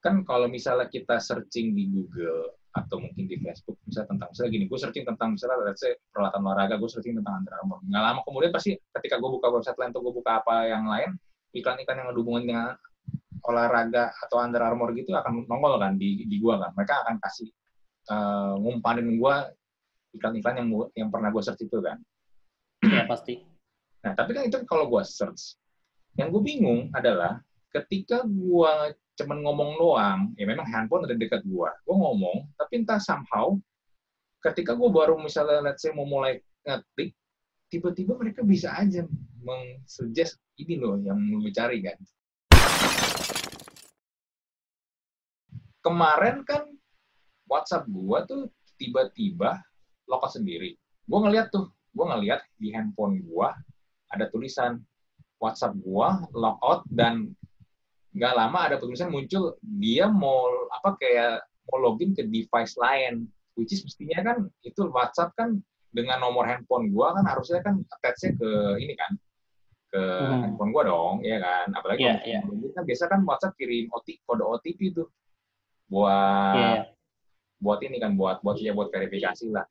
kan kalau misalnya kita searching di Google atau mungkin di Facebook misalnya tentang misalnya gini gue searching tentang misalnya let's say peralatan olahraga gue searching tentang Under Armour. Nggak lama kemudian pasti ketika gue buka website lain atau gue buka apa yang lain iklan-iklan yang ada hubungan dengan olahraga atau Under Armour gitu akan nongol kan di di gue kan. Mereka akan kasih uh, ngumpanin gue iklan-iklan yang yang pernah gue search itu kan. Ya pasti. Nah tapi kan itu kalau gue search yang gue bingung adalah ketika gue cuman ngomong doang, ya memang handphone ada dekat gua. Gua ngomong, tapi entah somehow ketika gua baru misalnya let's say mau mulai ngetik, tiba-tiba mereka bisa aja mengsuggest ini loh yang lu cari kan. Kemarin kan WhatsApp gua tuh tiba-tiba lock sendiri. Gua ngeliat tuh, gua ngeliat di handphone gua ada tulisan WhatsApp gua logout dan nggak lama ada tulisan muncul dia mau apa kayak mau login ke device lain which is mestinya kan itu WhatsApp kan dengan nomor handphone gua kan harusnya kan attach ke ini kan ke hmm. handphone gua dong ya kan apalagi yeah, yeah. kan biasa kan WhatsApp kirim OTP kode OTP tuh buat yeah. buat ini kan buat buat ya buat verifikasi lah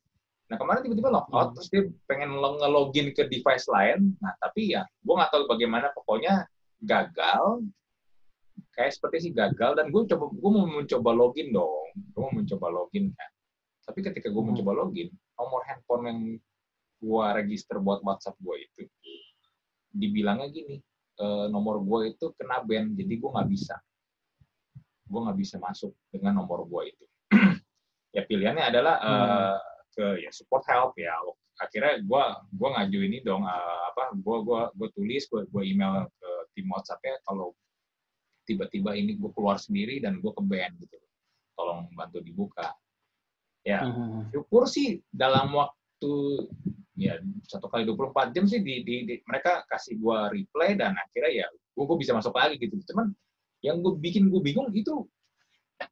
nah kemarin tiba-tiba logout hmm. terus dia pengen ngelogin ke device lain nah tapi ya gua nggak tahu bagaimana pokoknya gagal kayak seperti sih gagal dan gue coba gue mau mencoba login dong. Gue mau mencoba login kan. Tapi ketika gue hmm. mencoba login nomor handphone yang gue register buat WhatsApp gue itu dibilangnya gini e, nomor gue itu kena ban jadi gue nggak bisa. Gue nggak bisa masuk dengan nomor gue itu. Ya pilihannya adalah hmm. uh, ke ya support help ya. Akhirnya gue gue ngaju ini dong uh, apa gue gua gue tulis gue gue email ke tim WhatsAppnya kalau tiba-tiba ini gue keluar sendiri dan gue ke band gitu. Tolong bantu dibuka. Ya hmm. syukur sih dalam waktu ya satu kali 24 jam sih di, di, di mereka kasih gue replay dan akhirnya ya gue, gue bisa masuk lagi gitu. Cuman yang gue bikin gue bingung itu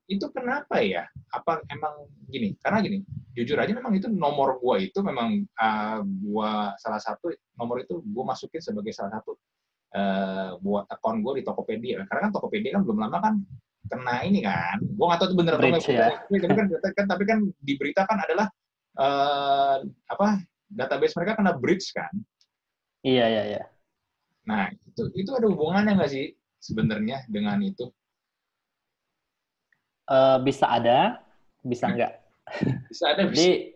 itu kenapa ya? Apa emang gini? Karena gini jujur aja memang itu nomor gue itu memang uh, ah, gue salah satu nomor itu gue masukin sebagai salah satu uh, buat akun gue di Tokopedia. Karena kan Tokopedia kan belum lama kan kena ini kan. Gue nggak tahu itu bener atau enggak. Ya. Tapi kan, kan, tapi kan diberitakan adalah uh, apa database mereka kena bridge kan. Iya iya iya. Nah itu itu ada hubungannya nggak sih sebenarnya dengan itu? Uh, bisa ada, bisa enggak. Bisa ada. Bisa. Jadi,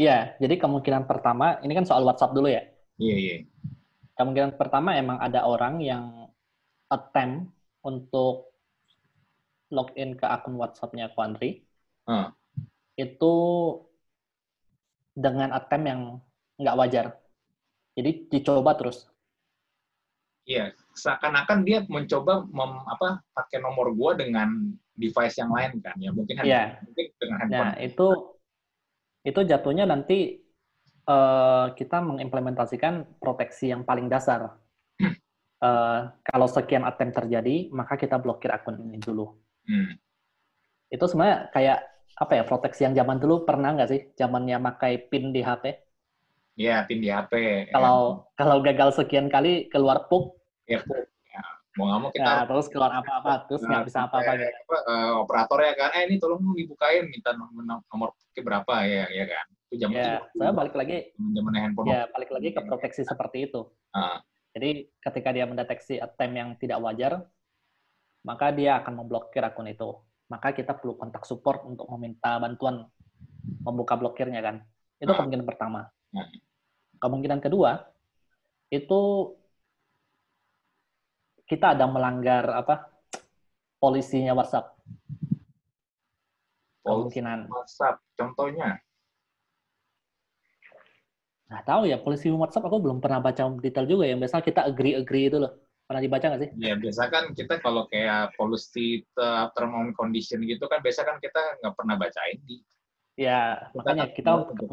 iya. Jadi kemungkinan pertama ini kan soal WhatsApp dulu ya. Iya iya kemungkinan pertama emang ada orang yang attempt untuk login ke akun WhatsApp-nya Quandri. Hmm. Itu dengan attempt yang nggak wajar. Jadi dicoba terus. Iya, seakan-akan dia mencoba mem, apa pakai nomor gua dengan device yang lain kan ya mungkin yeah. mungkin dengan handphone. Nah, itu itu jatuhnya nanti uh, kita mengimplementasikan proteksi yang paling dasar. Uh, kalau sekian attempt terjadi, maka kita blokir akun ini dulu. Hmm. Itu sebenarnya kayak apa ya proteksi yang zaman dulu pernah nggak sih? Zamannya pakai pin di HP? Iya, pin di HP. Kalau ya. kalau gagal sekian kali keluar puk. Ya, puk. Ya, mau nggak mau kita. Nah, terus keluar apa-apa, terus nggak nah, bisa apa-apa gitu. Apa, uh, operatornya kan, eh ini tolong dibukain, minta nomor, nomor berapa ya, ya kan? Itu zaman ya, itu, saya balik lagi zaman handphone. Ya, balik lagi ke proteksi seperti itu. Ah. Jadi ketika dia mendeteksi attempt yang tidak wajar, maka dia akan memblokir akun itu. Maka kita perlu kontak support untuk meminta bantuan membuka blokirnya kan. Itu ah. kemungkinan pertama. Ah. Kemungkinan kedua itu kita ada melanggar apa polisinya WhatsApp. Kemungkinan WhatsApp, contohnya Nggak tahu ya, polisi WhatsApp aku belum pernah baca detail juga ya. Biasanya kita agree-agree itu loh. Pernah dibaca nggak sih? Ya, biasa kan kita kalau kayak policy term and condition gitu kan, biasa kan kita nggak pernah bacain di Ya, kita makanya kan kita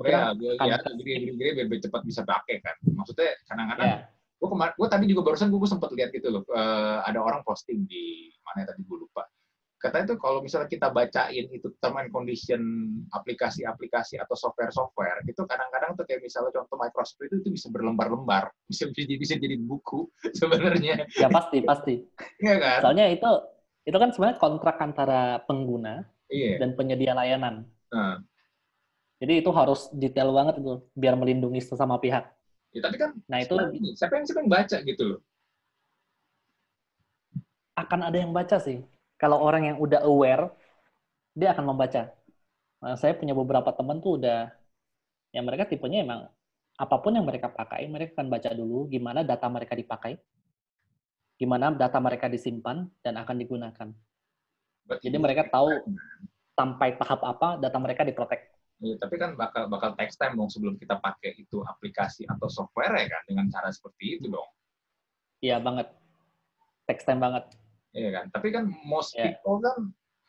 ya, ya, gini, gini, biar, biar cepat bisa pakai kan. Maksudnya kadang-kadang ya. gue kemarin, gue tadi juga barusan gue, gue sempat lihat gitu loh, uh, ada orang posting di mana tadi gue lupa katanya itu kalau misalnya kita bacain itu term and condition aplikasi-aplikasi atau software-software itu kadang-kadang tuh kayak misalnya contoh Microsoft itu itu bisa berlembar-lembar bisa bisa bisa jadi buku sebenarnya ya pasti pasti ya kan soalnya itu itu kan sebenarnya kontrak antara pengguna iya. dan penyedia layanan. Uh. Jadi itu harus detail banget itu biar melindungi sesama pihak. Ya, tapi kan nah itu siapa yang siapa yang baca gitu loh. Akan ada yang baca sih. Kalau orang yang udah aware, dia akan membaca. Nah, saya punya beberapa teman tuh udah yang mereka tipenya emang apa pun yang mereka pakai, mereka akan baca dulu gimana data mereka dipakai, gimana data mereka disimpan dan akan digunakan. Berarti Jadi mereka tahu sampai tahap apa data mereka diprotek. Ya, tapi kan bakal bakal text time dong sebelum kita pakai itu aplikasi atau software ya kan dengan cara seperti itu dong. Iya banget. Text time banget. Iya kan. Tapi kan most yeah. people kan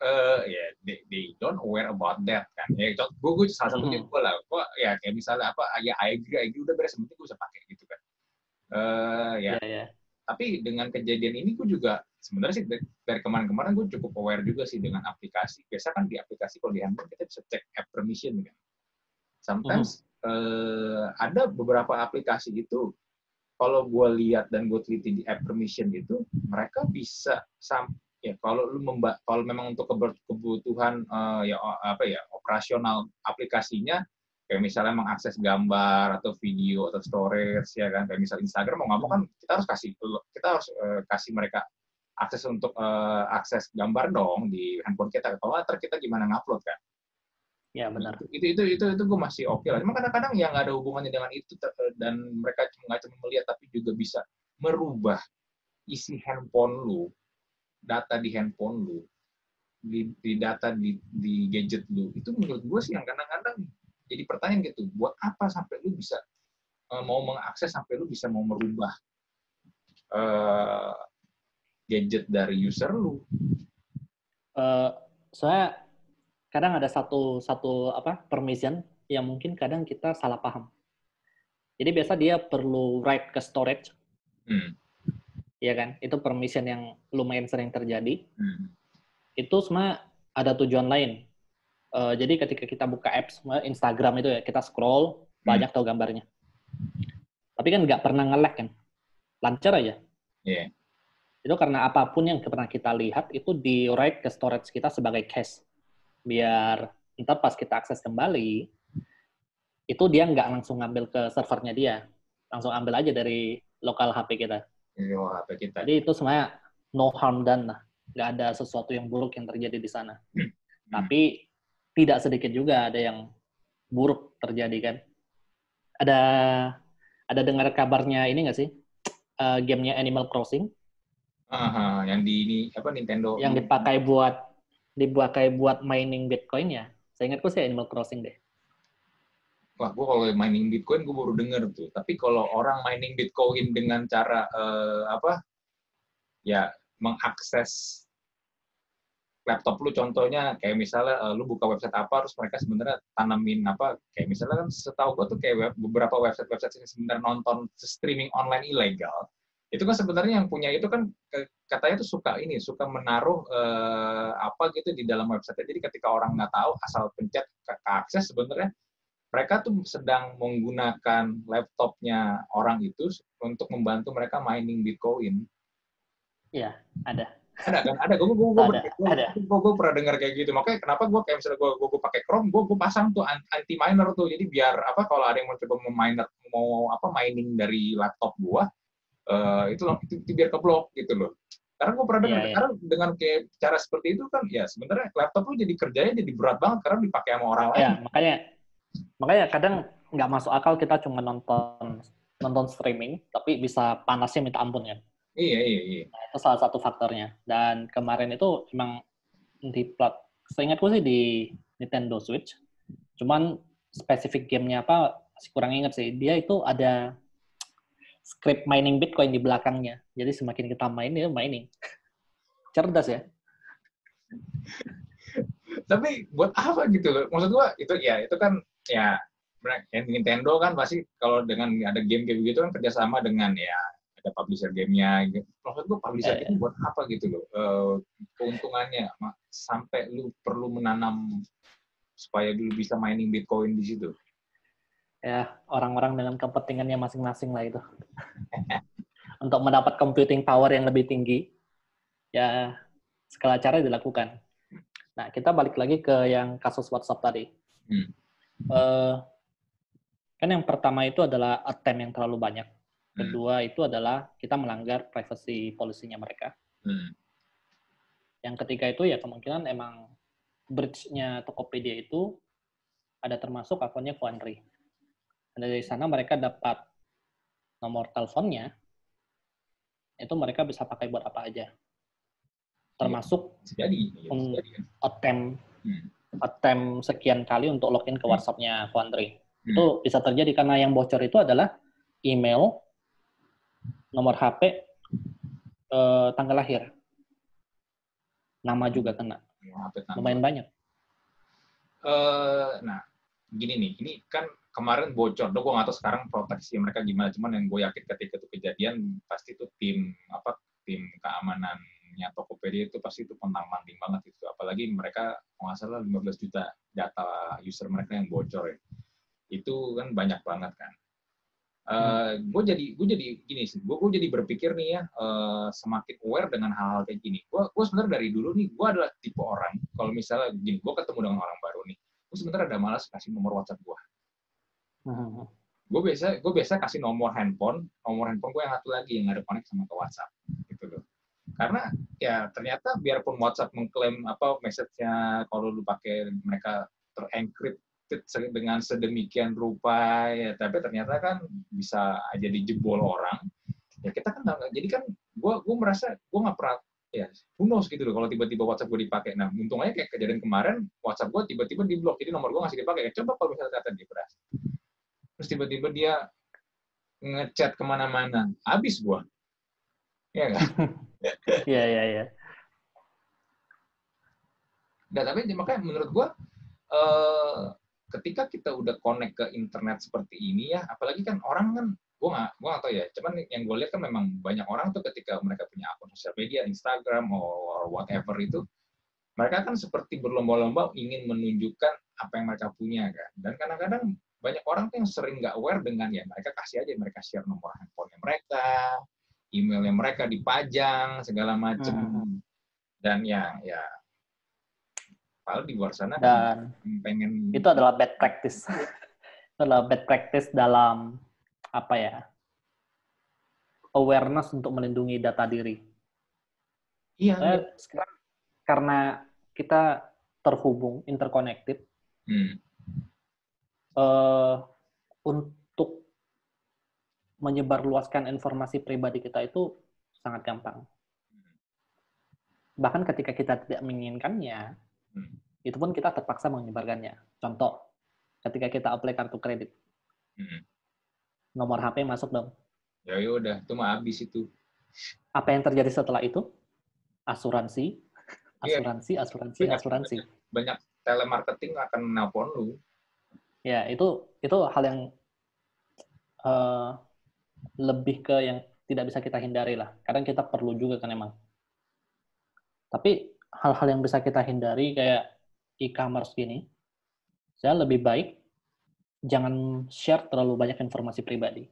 uh, ya yeah, they, they don't aware about that kan. Ya gue gue salah satunya mm -hmm. gue lah. Gue ya kayak misalnya apa ya I agree, I agree udah beres penting gue bisa pakai gitu kan. Uh, ya. Yeah, yeah. Tapi dengan kejadian ini gue juga sebenarnya sih dari kemarin-kemarin gue cukup aware juga sih dengan aplikasi. Biasa kan di aplikasi kalau di handphone kita bisa cek app permission kan. Sometimes mm. uh, ada beberapa aplikasi itu kalau gue lihat dan gue teliti di app permission itu mereka bisa sam ya kalau lu memba kalau memang untuk kebutuhan uh, ya apa ya operasional aplikasinya kayak misalnya mengakses gambar atau video atau storage ya kan kayak misalnya Instagram mau nggak kan kita harus kasih kita harus uh, kasih mereka akses untuk uh, akses gambar dong di handphone kita. Kalau nggak, kita gimana ngupload kan? Ya benar. Itu itu itu itu gue masih oke okay lah. Cuma kadang-kadang yang ada hubungannya dengan itu eh, dan mereka nggak cuma melihat tapi juga bisa merubah isi handphone lu, data di handphone lu, di, di data di, di gadget lu. Itu menurut gue sih yang kadang-kadang jadi pertanyaan gitu. Buat apa sampai lu bisa uh, mau mengakses sampai lu bisa mau merubah uh, gadget dari user lu? Uh, saya kadang ada satu satu apa permission yang mungkin kadang kita salah paham. Jadi biasa dia perlu write ke storage, hmm. ya kan? Itu permission yang lumayan sering terjadi. Hmm. Itu semua ada tujuan lain. Uh, jadi ketika kita buka apps Instagram itu ya kita scroll hmm. banyak tahu gambarnya. Tapi kan nggak pernah nge-lag kan, lancar aja. Yeah. Itu karena apa pun yang pernah kita lihat itu di write ke storage kita sebagai cache. Biar ntar pas kita akses kembali, itu dia nggak langsung ngambil ke servernya dia. Langsung ambil aja dari lokal HP kita. Lokal HP kita. Jadi itu sebenarnya no harm done lah. Nggak ada sesuatu yang buruk yang terjadi di sana. Hmm. Tapi tidak sedikit juga ada yang buruk terjadi kan. Ada ada dengar kabarnya ini nggak sih? Uh, gamenya Animal Crossing Aha, yang di ini apa Nintendo yang dipakai buat dipakai buat mining Bitcoin ya. Saya ingatku sih Animal Crossing deh. Wah, gua kalau mining Bitcoin gue baru denger tuh. Tapi kalau orang mining Bitcoin dengan cara uh, apa? Ya, mengakses laptop lu contohnya kayak misalnya uh, lu buka website apa terus mereka sebenarnya tanamin apa kayak misalnya kan setahu gua tuh kayak web, beberapa website-website sebenarnya nonton streaming online ilegal itu kan sebenarnya yang punya itu kan katanya tuh suka ini suka menaruh eh, apa gitu di dalam website jadi ketika orang nggak tahu asal pencet ke, ke akses sebenarnya mereka tuh sedang menggunakan laptopnya orang itu untuk membantu mereka mining bitcoin. Iya ada. Ada kan? Ada. Gue gue gue gue gue pernah dengar kayak gitu. Makanya kenapa gue kayak misalnya gue gue pakai Chrome gue gue pasang tuh anti miner tuh. Jadi biar apa kalau ada yang mau coba miner mau apa mining dari laptop gue uh, itu, itu, itu biar keblok gitu loh. Karena gue pernah dengar, yeah, yeah. karena dengan kayak cara seperti itu kan, ya sebenarnya laptop lu jadi kerjanya jadi berat banget karena dipakai sama orang lain. Ya, makanya makanya kadang nggak masuk akal kita cuma nonton nonton streaming, tapi bisa panasnya minta ampun kan. Iya, iya, iya. Nah, itu salah satu faktornya. Dan kemarin itu emang di plat, seingatku sih di Nintendo Switch, cuman spesifik gamenya apa, masih kurang inget sih. Dia itu ada script mining Bitcoin di belakangnya. Jadi semakin kita main, ya mining. Cerdas ya. Tapi buat apa gitu loh? Maksud gua itu ya itu kan ya Nintendo kan pasti kalau dengan ada game kayak begitu kan kerjasama dengan ya ada publisher gamenya. Gitu. Maksud gua publisher yeah, game buat apa gitu loh? Uh, keuntungannya sampai lu perlu menanam supaya dulu bisa mining Bitcoin di situ ya orang-orang dengan kepentingannya masing-masing lah itu. Untuk mendapat computing power yang lebih tinggi, ya segala cara dilakukan. Nah, kita balik lagi ke yang kasus WhatsApp tadi. Hmm. Uh, kan yang pertama itu adalah attempt yang terlalu banyak. Hmm. Kedua hmm. itu adalah kita melanggar privacy polisinya mereka. Hmm. Yang ketiga itu ya kemungkinan emang bridge-nya Tokopedia itu ada termasuk akunnya Quandary. Dan dari sana mereka dapat nomor teleponnya, itu mereka bisa pakai buat apa aja. Termasuk ya, jadi, ya, ya. attempt, hmm. attempt sekian kali untuk login ke hmm. WhatsApp-nya Quandary. Hmm. Itu bisa terjadi karena yang bocor itu adalah email, nomor HP, eh, tanggal lahir. Nama juga kena. Lumayan banyak. Uh, nah, gini nih, ini kan kemarin bocor, gue nggak tahu sekarang proteksi mereka gimana, cuman yang gue yakin ketika itu kejadian, pasti itu tim apa tim keamanannya Tokopedia itu pasti itu pentang manting banget itu. Apalagi mereka nggak salah 15 juta data user mereka yang bocor ya. Itu kan banyak banget kan. Uh, hmm. gue jadi gue jadi gini sih gue gue jadi berpikir nih ya uh, semakin aware dengan hal-hal kayak gini gue gue sebenarnya dari dulu nih gue adalah tipe orang kalau misalnya gini gue ketemu dengan orang baru nih gue sebenarnya ada malas kasih nomor WhatsApp gue gue biasa gue biasa kasih nomor handphone nomor handphone gue yang satu lagi yang ada connect sama ke WhatsApp gitu loh. Karena ya ternyata biarpun WhatsApp mengklaim apa message-nya kalau lu pakai mereka terencrypt dengan sedemikian rupa ya tapi ternyata kan bisa aja dijebol orang ya kita kan jadi kan gue gue merasa gue nggak pernah ya who knows gitu loh kalau tiba-tiba WhatsApp gue dipakai. Nah untungnya kayak kejadian kemarin WhatsApp gue tiba-tiba di blok jadi nomor gue ngasih dipakai. Coba kalau misalnya ternyata beras terus tiba-tiba dia ngechat ke mana-mana. Habis gue ya nggak? Iya iya iya. Nah, tapi makanya menurut gue uh, ketika kita udah connect ke internet seperti ini ya, apalagi kan orang kan, gue nggak, gue nggak tahu ya, cuman yang gue lihat kan memang banyak orang tuh ketika mereka punya akun sosial media, Instagram or whatever itu, mereka kan seperti berlomba-lomba ingin menunjukkan apa yang mereka punya kan. Dan kadang-kadang banyak orang tuh yang sering nggak aware dengan ya mereka kasih aja mereka share nomor handphonenya mereka, emailnya mereka dipajang segala macam. Hmm. Dan ya ya Padahal di luar sana dan pengen itu adalah bad practice. itu adalah bad practice dalam apa ya? awareness untuk melindungi data diri. Iya. Eh, sekarang karena kita terhubung, interconnected, hmm. Uh, untuk menyebarluaskan informasi pribadi kita itu sangat gampang. Bahkan ketika kita tidak menginginkannya, Hmm. Itu pun kita terpaksa menyebarkannya. Contoh, ketika kita apply kartu kredit, hmm. nomor HP masuk dong. Ya, ya udah, itu mah habis itu. Apa yang terjadi setelah itu? Asuransi, iya. asuransi, yeah. asuransi, banyak, asuransi. Banyak, banyak telemarketing akan nelpon lu. Ya, itu itu hal yang uh, lebih ke yang tidak bisa kita hindari lah. Kadang kita perlu juga kan emang. Tapi hal-hal yang bisa kita hindari kayak e-commerce gini, saya lebih baik jangan share terlalu banyak informasi pribadi.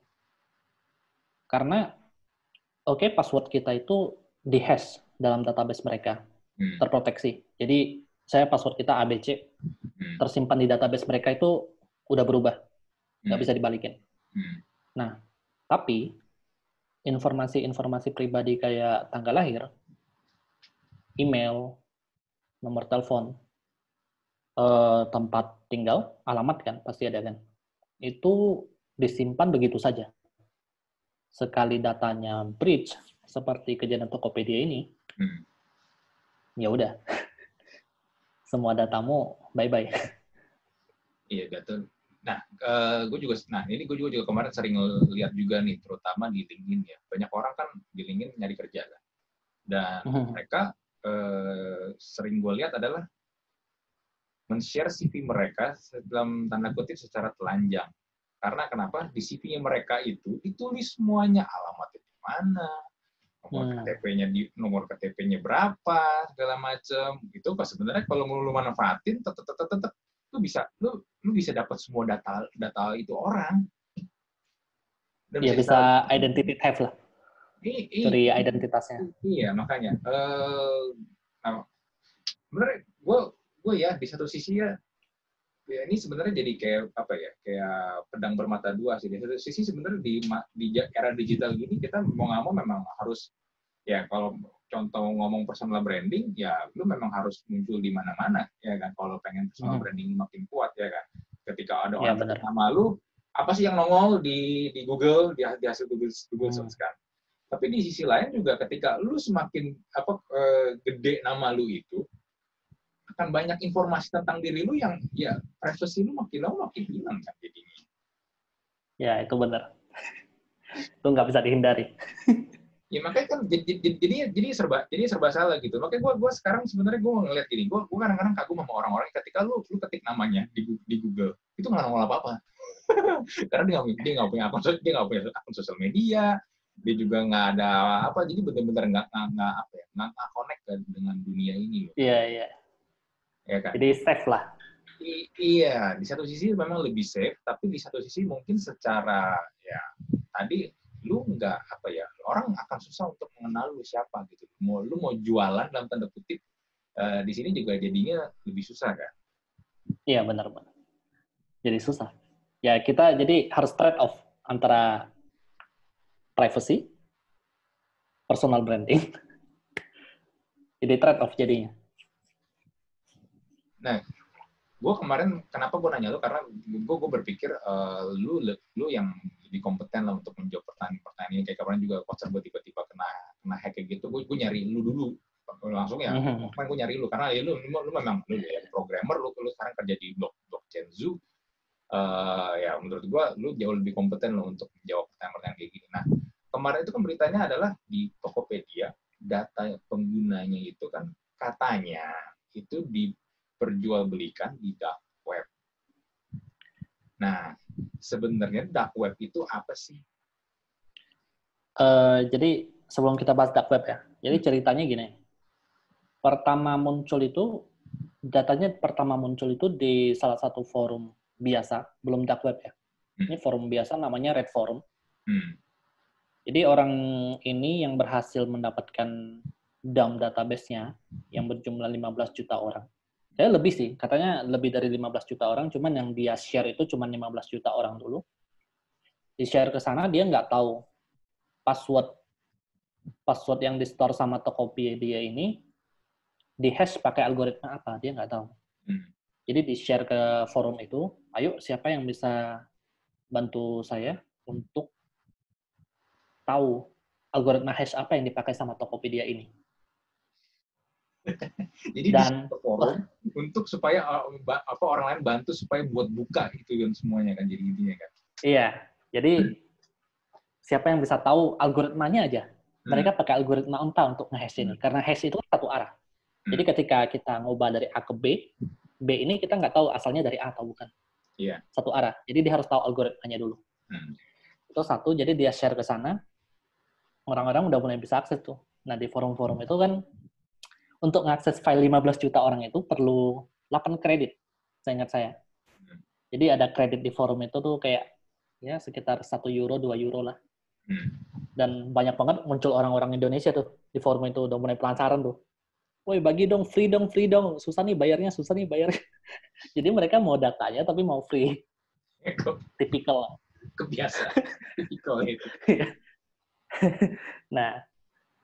Karena oke okay, password kita itu di-hash dalam database mereka, hmm. terproteksi. Jadi saya password kita ABC, hmm. tersimpan di database mereka itu udah berubah, nggak hmm. bisa dibalikin. Hmm. Nah, tapi informasi-informasi pribadi kayak tanggal lahir, email, nomor telepon, eh, tempat tinggal, alamat kan pasti ada kan. Itu disimpan begitu saja. Sekali datanya breach seperti kejadian Tokopedia ini, hmm. ya udah, semua datamu bye bye. Iya data. Nah, uh, gue juga, nah ini gue juga, juga kemarin sering lihat juga nih, terutama di LinkedIn ya. Banyak orang kan di LinkedIn nyari kerja kan, dan hmm. mereka eh, sering gue lihat adalah men-share CV mereka dalam tanda kutip secara telanjang. Karena kenapa? Di CV-nya mereka itu ditulis semuanya alamatnya di mana, nomor hmm. KTP-nya di nomor KTP-nya berapa, segala macam. Itu pas sebenarnya kalau mau lu manfaatin tetap tetap tetap lu bisa lu lu bisa dapat semua data data itu orang. Dan ya bisa, bisa identity theft lah. I, i, dari identitasnya. Iya, makanya. Uh, nah, sebenarnya gue gue ya di satu sisi ya ya ini sebenarnya jadi kayak apa ya kayak pedang bermata dua sih di satu sisi sebenarnya di di era digital gini kita mau nggak mau memang harus ya kalau contoh ngomong personal branding ya lu memang harus muncul di mana-mana ya kan kalau pengen personal hmm. branding makin kuat ya kan ketika ada ya, orang ya, nama lu apa sih yang nongol di di Google di, di hasil Google Google hmm. search kan tapi di sisi lain juga ketika lu semakin apa eh, gede nama lu itu akan banyak informasi tentang diri lu yang ya privacy lu makin lama makin hilang kan jadinya. Ya itu benar. itu nggak bisa dihindari. ya makanya kan jadi jadi jadi serba jadi serba salah gitu. Makanya gue gua sekarang sebenarnya gue ngeliat gini, gue gue kadang-kadang kagum sama orang-orang ketika lu lu ketik namanya di di Google itu nggak nongol apa apa. Karena dia nggak dia nggak punya akun dia nggak punya akun sosial media, dia juga nggak ada apa jadi benar-benar nggak nggak apa ya nggak connect dengan dunia ini. Iya iya ya kan? Jadi safe lah. I iya, di satu sisi memang lebih safe, tapi di satu sisi mungkin secara ya tadi lu nggak apa ya orang akan susah untuk mengenal lu siapa gitu. Mau lu mau jualan dalam tanda kutip uh, di sini juga jadinya lebih susah kan? Iya benar benar. Jadi susah. Ya kita jadi harus trade off antara privacy, personal branding. jadi trade off jadinya. Nah, gue kemarin kenapa gue nanya lu? Karena gue gue berpikir uh, lu lu yang lebih kompeten lah untuk menjawab pertanyaan-pertanyaan ini. Kayak kemarin juga WhatsApp gue tiba-tiba kena kena hack kayak gitu. Gue gue nyari lu dulu. Langsung ya mm-hmm. kemarin gue nyari lu. Karena ya lu, lu, lu memang lu ya programmer lu lu sekarang kerja di blok blockchain zoo. Uh, ya menurut gue lu jauh lebih kompeten lo untuk menjawab pertanyaan-pertanyaan kayak gini. Nah kemarin itu kan beritanya adalah di Tokopedia data penggunanya itu kan katanya itu di diperjualbelikan di dark web. Nah, sebenarnya dark web itu apa sih? Uh, jadi sebelum kita bahas dark web ya, jadi hmm. ceritanya gini. Pertama muncul itu, datanya pertama muncul itu di salah satu forum biasa, belum dark web ya. Hmm. Ini forum biasa namanya Red Forum. Hmm. Jadi orang ini yang berhasil mendapatkan DAM database-nya yang berjumlah 15 juta orang saya lebih sih, katanya lebih dari 15 juta orang, cuman yang dia share itu cuma 15 juta orang dulu. Di share ke sana dia nggak tahu password password yang di store sama Tokopedia ini di hash pakai algoritma apa dia nggak tahu. Hmm. Jadi di share ke forum itu, ayo siapa yang bisa bantu saya untuk tahu algoritma hash apa yang dipakai sama Tokopedia ini. Jadi dan forum untuk supaya uh, apa orang lain bantu supaya buat buka itu dan semuanya kan jadi intinya kan. Iya. Jadi hmm. siapa yang bisa tahu algoritmanya aja. Hmm. Mereka pakai algoritma onta untuk nge-hash ini hmm. karena hash itu satu arah. Hmm. Jadi ketika kita ngubah dari A ke B, B ini kita nggak tahu asalnya dari A atau bukan. Iya. Satu arah. Jadi dia harus tahu algoritmanya dulu. Hmm. Itu satu. Jadi dia share ke sana. Orang-orang udah mulai bisa akses tuh. Nah di forum-forum itu kan untuk mengakses file 15 juta orang itu perlu 8 kredit, saya ingat saya. Jadi ada kredit di forum itu tuh kayak ya sekitar 1 euro, 2 euro lah. Dan banyak banget muncul orang-orang Indonesia tuh di forum itu udah mulai pelancaran tuh. Woi bagi dong, free dong, free dong. Susah nih bayarnya, susah nih bayar. Jadi mereka mau datanya tapi mau free. Tipikal. Kebiasa. Tipikal itu. nah,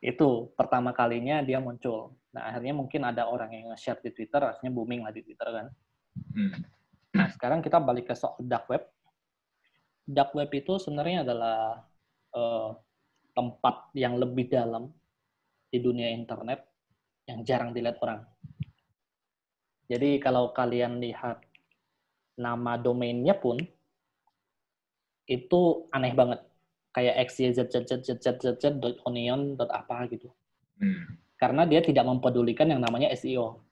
itu pertama kalinya dia muncul. Nah, akhirnya mungkin ada orang yang nge-share di Twitter, akhirnya booming lah di Twitter kan. Hmm. Nah, sekarang kita balik ke soal dark web. Dark web itu sebenarnya adalah uh, tempat yang lebih dalam di dunia internet yang jarang dilihat orang. Jadi kalau kalian lihat nama domainnya pun itu aneh banget. Kayak xyzzzzzzz.onion. apa gitu. Hmm karena dia tidak mempedulikan yang namanya SEO.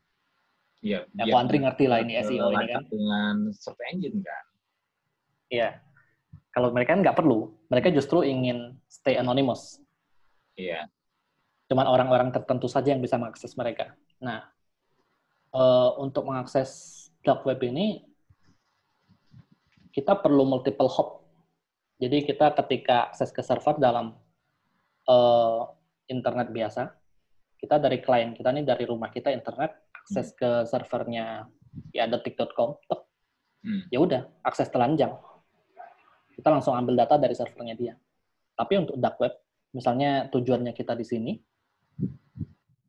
Iya. Ya, Andri ngerti lah ini SEO ini kan. Dengan search engine kan. Iya. Kalau mereka kan nggak perlu, mereka justru ingin stay anonymous. Iya. Cuman orang-orang tertentu saja yang bisa mengakses mereka. Nah, uh, untuk mengakses dark web ini, kita perlu multiple hop. Jadi kita ketika akses ke server dalam uh, internet biasa, kita dari klien kita nih dari rumah kita internet akses ke servernya ya detik.com, hmm. ya udah akses telanjang. Kita langsung ambil data dari servernya dia. Tapi untuk dark web, misalnya tujuannya kita di sini,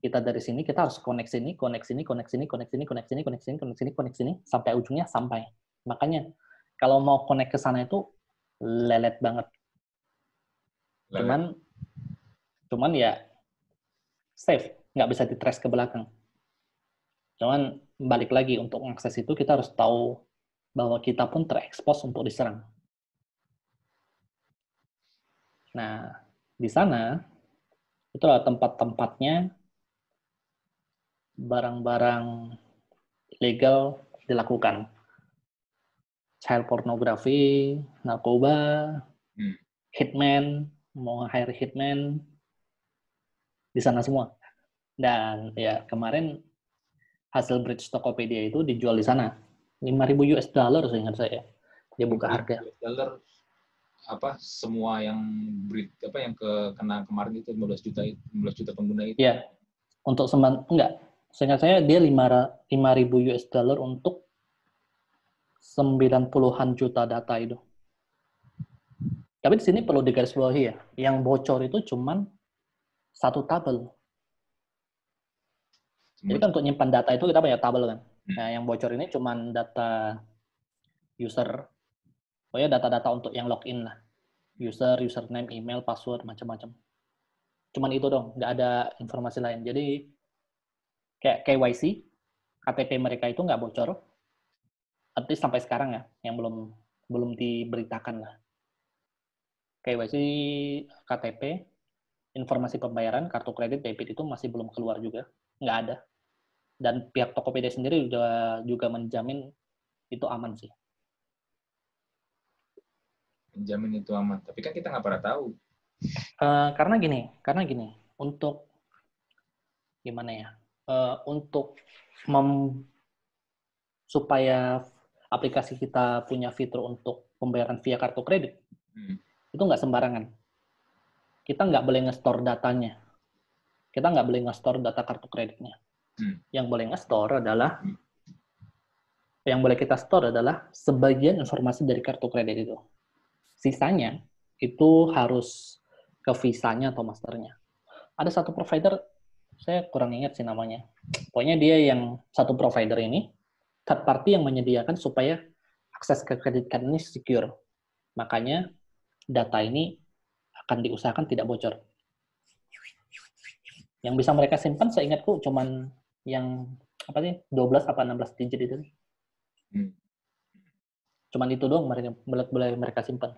kita dari sini kita harus connect sini, connect sini, connect sini, connect sini, connect sini, connect sini, connect sini, connect sini, sampai ujungnya sampai. Makanya kalau mau connect ke sana itu lelet banget. Lelet. Cuman cuman ya safe, nggak bisa di trace ke belakang. Cuman balik lagi untuk mengakses itu kita harus tahu bahwa kita pun terekspos untuk diserang. Nah, di sana itulah tempat-tempatnya barang-barang legal dilakukan. Child pornography, narkoba, hmm. hitman, mau hire hitman, di sana semua. Dan ya kemarin hasil bridge Tokopedia itu dijual di sana. 5.000 US dollar seingat saya. Dia buka harga. Dollar apa semua yang bridge apa yang ke kena kemarin itu 15 juta 15 juta pengguna itu. Iya. Untuk semban enggak Seingat saya dia 5 ribu US dollar untuk 90-an juta data itu. Tapi di sini perlu digarisbawahi ya, yang bocor itu cuman satu tabel. Jadi kan untuk nyimpan data itu kita punya tabel kan. Hmm. Nah, yang bocor ini cuman data user, pokoknya data-data untuk yang login lah. User, username, email, password, macam-macam. Cuman itu dong, nggak ada informasi lain. Jadi kayak KYC, KTP mereka itu nggak bocor. Artinya sampai sekarang ya, yang belum belum diberitakan lah. KYC, KTP, informasi pembayaran, kartu kredit, debit itu masih belum keluar juga, nggak ada. Dan pihak Tokopedia sendiri juga juga menjamin itu aman sih. Menjamin itu aman, tapi kan kita nggak pernah tahu. Uh, karena gini, karena gini, untuk gimana ya? uh, untuk mem supaya aplikasi kita punya fitur untuk pembayaran via kartu kredit, hmm. itu nggak sembarangan. Kita nggak boleh nge-store datanya. Kita nggak boleh nge-store data kartu kreditnya. Hmm. Yang boleh nge-store adalah, hmm. yang boleh kita store adalah sebagian informasi dari kartu kredit itu. Sisanya itu harus ke visanya atau masternya. Ada satu provider saya kurang ingat sih namanya. Pokoknya dia yang satu provider ini, third party yang menyediakan supaya akses ke kredit card ini secure. Makanya data ini akan diusahakan tidak bocor. Yang bisa mereka simpan seingatku cuman yang apa sih 12 apa 16 digit itu. Hmm. Cuman itu doang mereka boleh mereka simpan.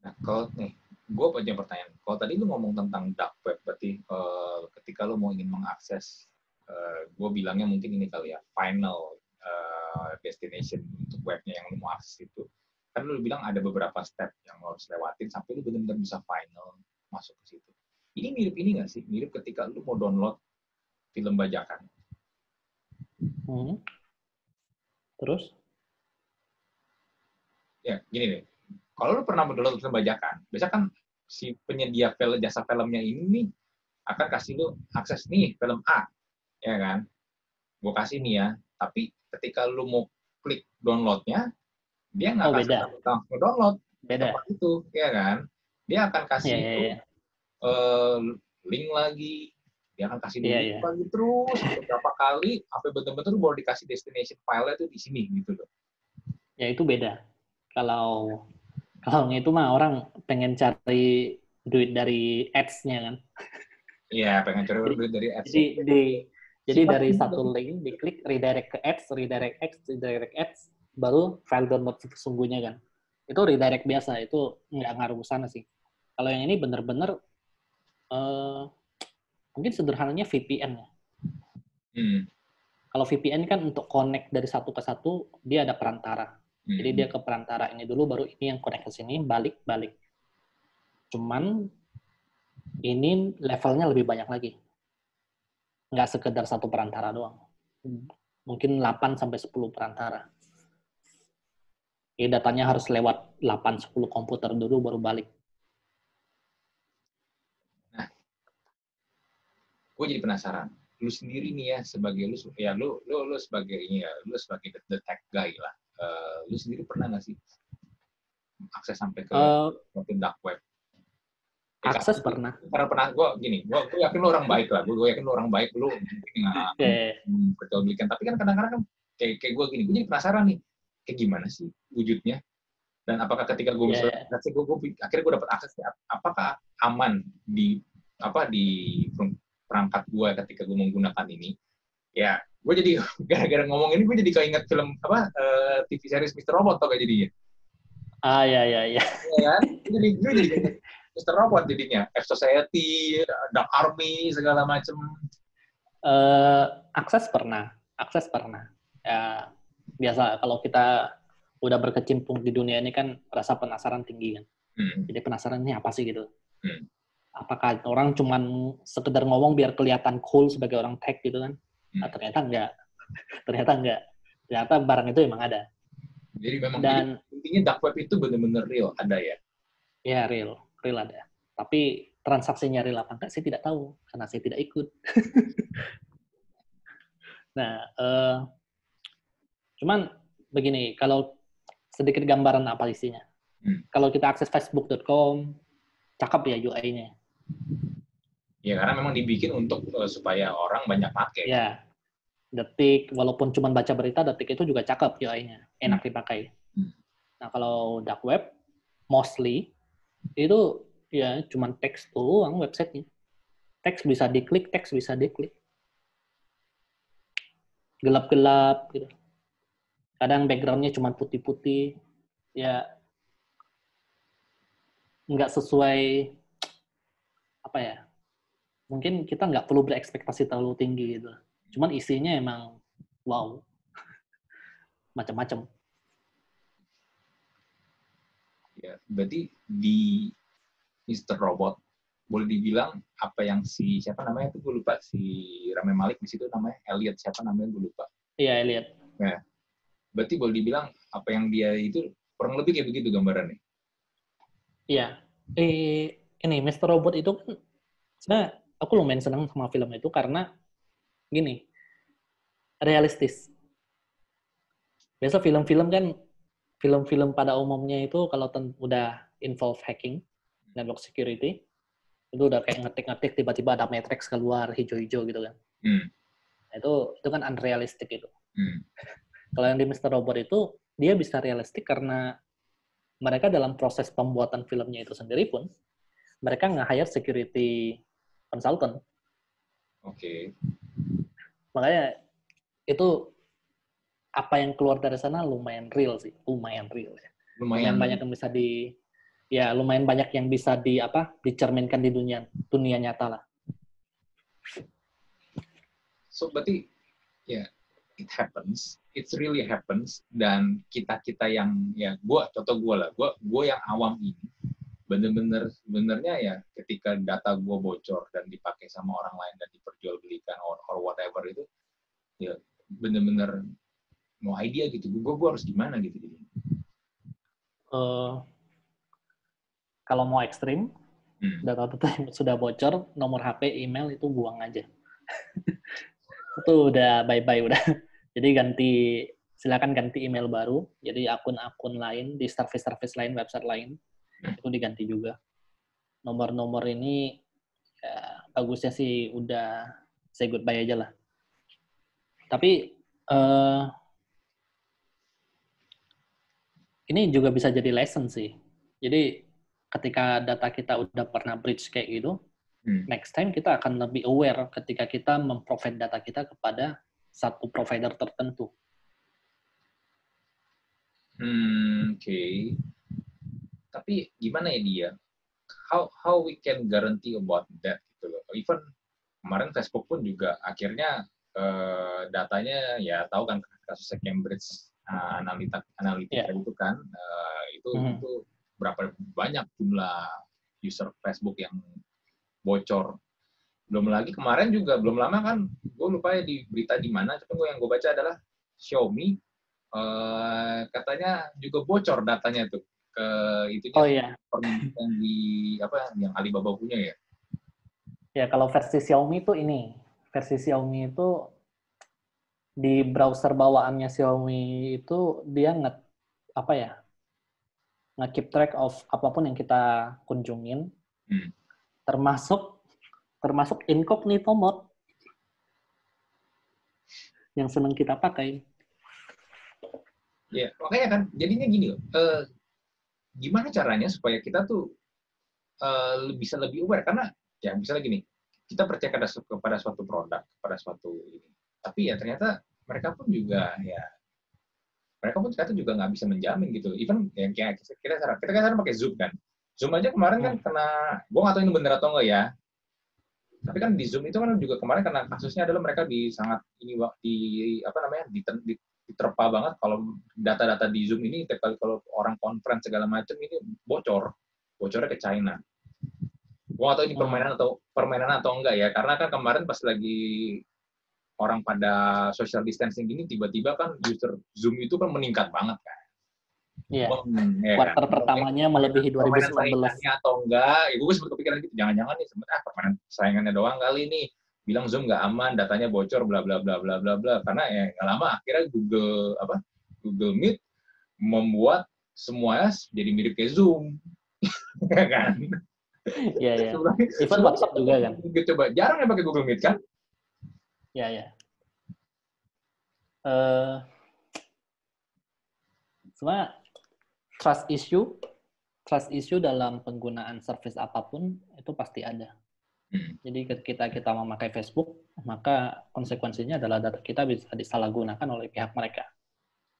Nah, kalau nih gue punya pertanyaan. Kalau tadi lu ngomong tentang dark web, berarti uh, ketika lu mau ingin mengakses, uh, eh, gue bilangnya mungkin ini kali ya, final uh, destination untuk webnya yang lu mau akses itu. Kan lu bilang ada beberapa step yang lu harus lewatin sampai lu benar-benar bisa final masuk ke situ. Ini mirip ini nggak sih? Mirip ketika lu mau download film bajakan. Hmm. Terus? Ya, gini nih kalau lu pernah mendownload film bajakan, biasa kan si penyedia film jasa filmnya ini nih akan kasih lu akses nih film A, ya kan? Gue kasih nih ya, tapi ketika lu mau klik downloadnya, dia nggak oh, kasih langsung download. Beda. Itu, ya kan? Dia akan kasih yeah, yeah, yeah. Uh, link lagi, dia akan kasih yeah, link yeah. lagi terus beberapa kali, sampai betul-betul baru dikasih destination file itu di sini gitu loh. Ya itu beda. Kalau kalau itu mah orang pengen cari duit dari ads-nya kan. Iya, pengen cari jadi, duit dari ads. Jadi, di, jadi dari satu link diklik redirect ke ads, redirect ads, redirect ads, baru file download sesungguhnya kan. Itu redirect biasa, itu nggak ngaruh ke sana sih. Kalau yang ini bener-bener uh, mungkin sederhananya VPN ya. Hmm. Kalau VPN kan untuk connect dari satu ke satu, dia ada perantara. Jadi dia hmm. ke perantara ini dulu, baru ini yang connect ke sini, balik-balik. Cuman ini levelnya lebih banyak lagi. Nggak sekedar satu perantara doang. Mungkin 8 sampai 10 perantara. Jadi datanya harus lewat 8-10 komputer dulu baru balik. Nah, gue jadi penasaran. lu sendiri nih ya sebagai lu ya lu lu lu sebagai ini ya lu sebagai the, the tech guy lah uh, lu sendiri pernah nggak sih akses sampai ke uh, dark web ya, akses kan? pernah karena pernah gue gini gue gue yakin lu orang baik lah gue yakin lu orang baik lu nggak okay. tapi kan kadang-kadang kan kayak kayak gue gini gue jadi penasaran nih kayak gimana sih wujudnya dan apakah ketika gue yeah. gue, gue akhirnya gue dapat akses apakah aman di apa di perangkat gue ketika gue menggunakan ini ya gue jadi gara-gara ngomong ini gue jadi keinget film apa uh, eh, TV series Mr. Robot tau gak jadinya ah ya ya ya ya kan jadi gue jadi Mr. Robot jadinya F Society Dark Army segala macem uh, akses pernah akses pernah ya biasa kalau kita udah berkecimpung di dunia ini kan rasa penasaran tinggi kan hmm. jadi penasaran ini apa sih gitu hmm apakah orang cuman sekedar ngomong biar kelihatan cool sebagai orang tech gitu kan? Hmm. Nah, ternyata enggak. ternyata enggak. Ternyata barang itu emang ada. Jadi memang Dan, intinya dark web itu benar-benar real, ada ya? Ya, real. Real ada. Tapi transaksinya real apa enggak, saya tidak tahu. Karena saya tidak ikut. nah, uh, cuman begini, kalau sedikit gambaran apa isinya. Hmm. Kalau kita akses facebook.com, cakep ya UI-nya. Ya karena memang dibikin untuk uh, supaya orang banyak pakai. Ya. Detik walaupun cuma baca berita detik itu juga cakep UI-nya, enak hmm. dipakai. Hmm. Nah, kalau dark web mostly itu ya cuma teks doang websitenya. Teks bisa diklik, teks bisa diklik. Gelap-gelap gitu. Kadang backgroundnya cuma putih-putih. Ya nggak sesuai apa ya mungkin kita nggak perlu berekspektasi terlalu tinggi gitu. Cuman isinya emang wow macam-macam. Ya berarti di Mr. Robot boleh dibilang apa yang si siapa namanya itu? Gue lupa si Rame Malik di situ namanya Elliot siapa namanya? Gue lupa. Iya Elliot. Ya berarti boleh dibilang apa yang dia itu kurang lebih kayak begitu gambarannya iya eh ini Mr. Robot itu kan sebenarnya aku lumayan senang sama film itu karena gini realistis. Biasa film-film kan film-film pada umumnya itu kalau udah involve hacking, network security, itu udah kayak ngetik-ngetik tiba-tiba ada matrix keluar hijau-hijau gitu kan. Hmm. Nah, itu itu kan unrealistic itu. Hmm. Kalau yang di Mr. Robot itu dia bisa realistik karena mereka dalam proses pembuatan filmnya itu sendiri pun mereka nge-hire security consultant. Oke. Okay. Makanya itu apa yang keluar dari sana lumayan real sih, lumayan real ya. Lumayan, lumayan banyak yang bisa di ya lumayan banyak yang bisa di apa dicerminkan di dunia dunia nyata lah. So berarti ya yeah, it happens, it really happens dan kita kita yang ya gue contoh gue lah, gue gue yang awam ini bener-bener sebenarnya ya ketika data gue bocor dan dipakai sama orang lain dan diperjualbelikan or, or whatever itu ya bener-bener mau idea gitu gue gue harus gimana gitu jadi uh, kalau mau ekstrim hmm. data-data yang sudah bocor nomor HP email itu buang aja. Itu udah bye bye udah jadi ganti silakan ganti email baru. Jadi akun-akun lain di service-service lain website lain itu diganti juga. Nomor-nomor ini ya, bagusnya sih udah say goodbye aja lah. Tapi uh, ini juga bisa jadi lesson sih. Jadi ketika data kita udah pernah breach kayak gitu hmm. next time kita akan lebih aware ketika kita memprovide data kita kepada satu provider tertentu. Hmm, oke. Okay tapi gimana ya dia? How how we can guarantee about that gitu loh. Even kemarin Facebook pun juga akhirnya uh, datanya ya tahu kan kasusnya Cambridge uh, Analytica Analytica yeah. itu kan. Uh, itu mm -hmm. itu berapa banyak jumlah user Facebook yang bocor belum lagi kemarin juga belum lama kan gue lupa ya di berita di mana tapi gue yang gue baca adalah Xiaomi uh, katanya juga bocor datanya tuh ke itu oh, iya. yang di apa yang Alibaba punya ya? Ya kalau versi Xiaomi itu ini versi Xiaomi itu di browser bawaannya Xiaomi itu dia nge apa ya nge-keep track of apa pun yang kita kunjungin hmm. termasuk termasuk incognito mode yang senang kita pakai. Ya, makanya kan jadinya gini loh. Uh, gimana caranya supaya kita tuh uh, bisa lebih aware karena ya misalnya gini, kita percaya pada, kepada suatu produk, pada suatu ini. Tapi ya ternyata mereka pun juga ya mereka pun ternyata juga nggak bisa menjamin gitu. Even yang kayak kita kita sekarang kita kan sekarang pakai Zoom kan. Zoom aja kemarin kan hmm. kena, gue nggak tahu ini bener atau enggak ya. Tapi kan di Zoom itu kan juga kemarin karena kasusnya adalah mereka di sangat ini di apa namanya di, di diterpa banget kalau data-data di Zoom ini kalau orang conference segala macam ini bocor, bocornya ke China. Gua atau ini permainan atau permainan atau enggak ya, karena kan kemarin pas lagi orang pada social distancing gini, tiba-tiba kan user Zoom itu kan meningkat banget kan. Iya. Hmm, ya Kuartal kan? pertamanya melebihi 2019. atau enggak, ya gue sempat kepikiran gitu, jangan-jangan nih sempat ah permainan saingannya doang kali nih bilang Zoom nggak aman, datanya bocor, bla bla bla bla bla bla. Karena ya nggak lama akhirnya Google apa Google Meet membuat semuanya jadi mirip kayak Zoom, ya kan? Iya, iya. Even WhatsApp juga kan. Coba, jarang ya pakai Google Meet kan? Iya, iya. Uh, cuma trust issue, trust issue dalam penggunaan service apa pun itu pasti ada. Hmm. Jadi ketika kita memakai Facebook, maka konsekuensinya adalah data kita bisa disalahgunakan oleh pihak mereka.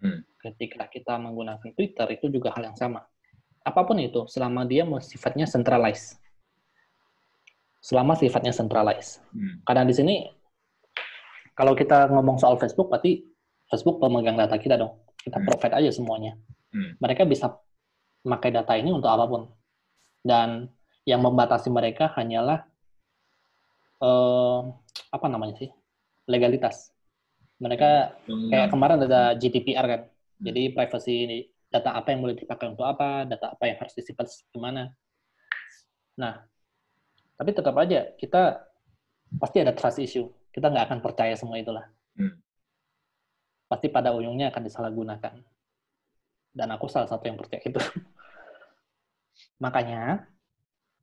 Hmm. Ketika kita menggunakan Twitter, itu juga hal yang sama apa pun itu selama dia sifatnya centralized selama sifatnya centralized hmm. karena di sini kalau kita ngomong soal Facebook berarti Facebook pemegang data kita dong kita hmm. provide aja semuanya hmm. mereka bisa memakai data ini untuk apa pun dan yang membatasi mereka hanyalah uh, apa namanya sih legalitas mereka hmm. kayak kemarin ada GDPR kan hmm. jadi privacy data apa yang boleh dipakai untuk apa, data apa yang harus disimpan gimana. Nah, tapi tetap aja kita pasti ada trust issue. Kita nggak akan percaya semua itulah. Hmm. Pasti pada ujungnya akan disalahgunakan. Dan aku salah satu yang percaya itu. Makanya,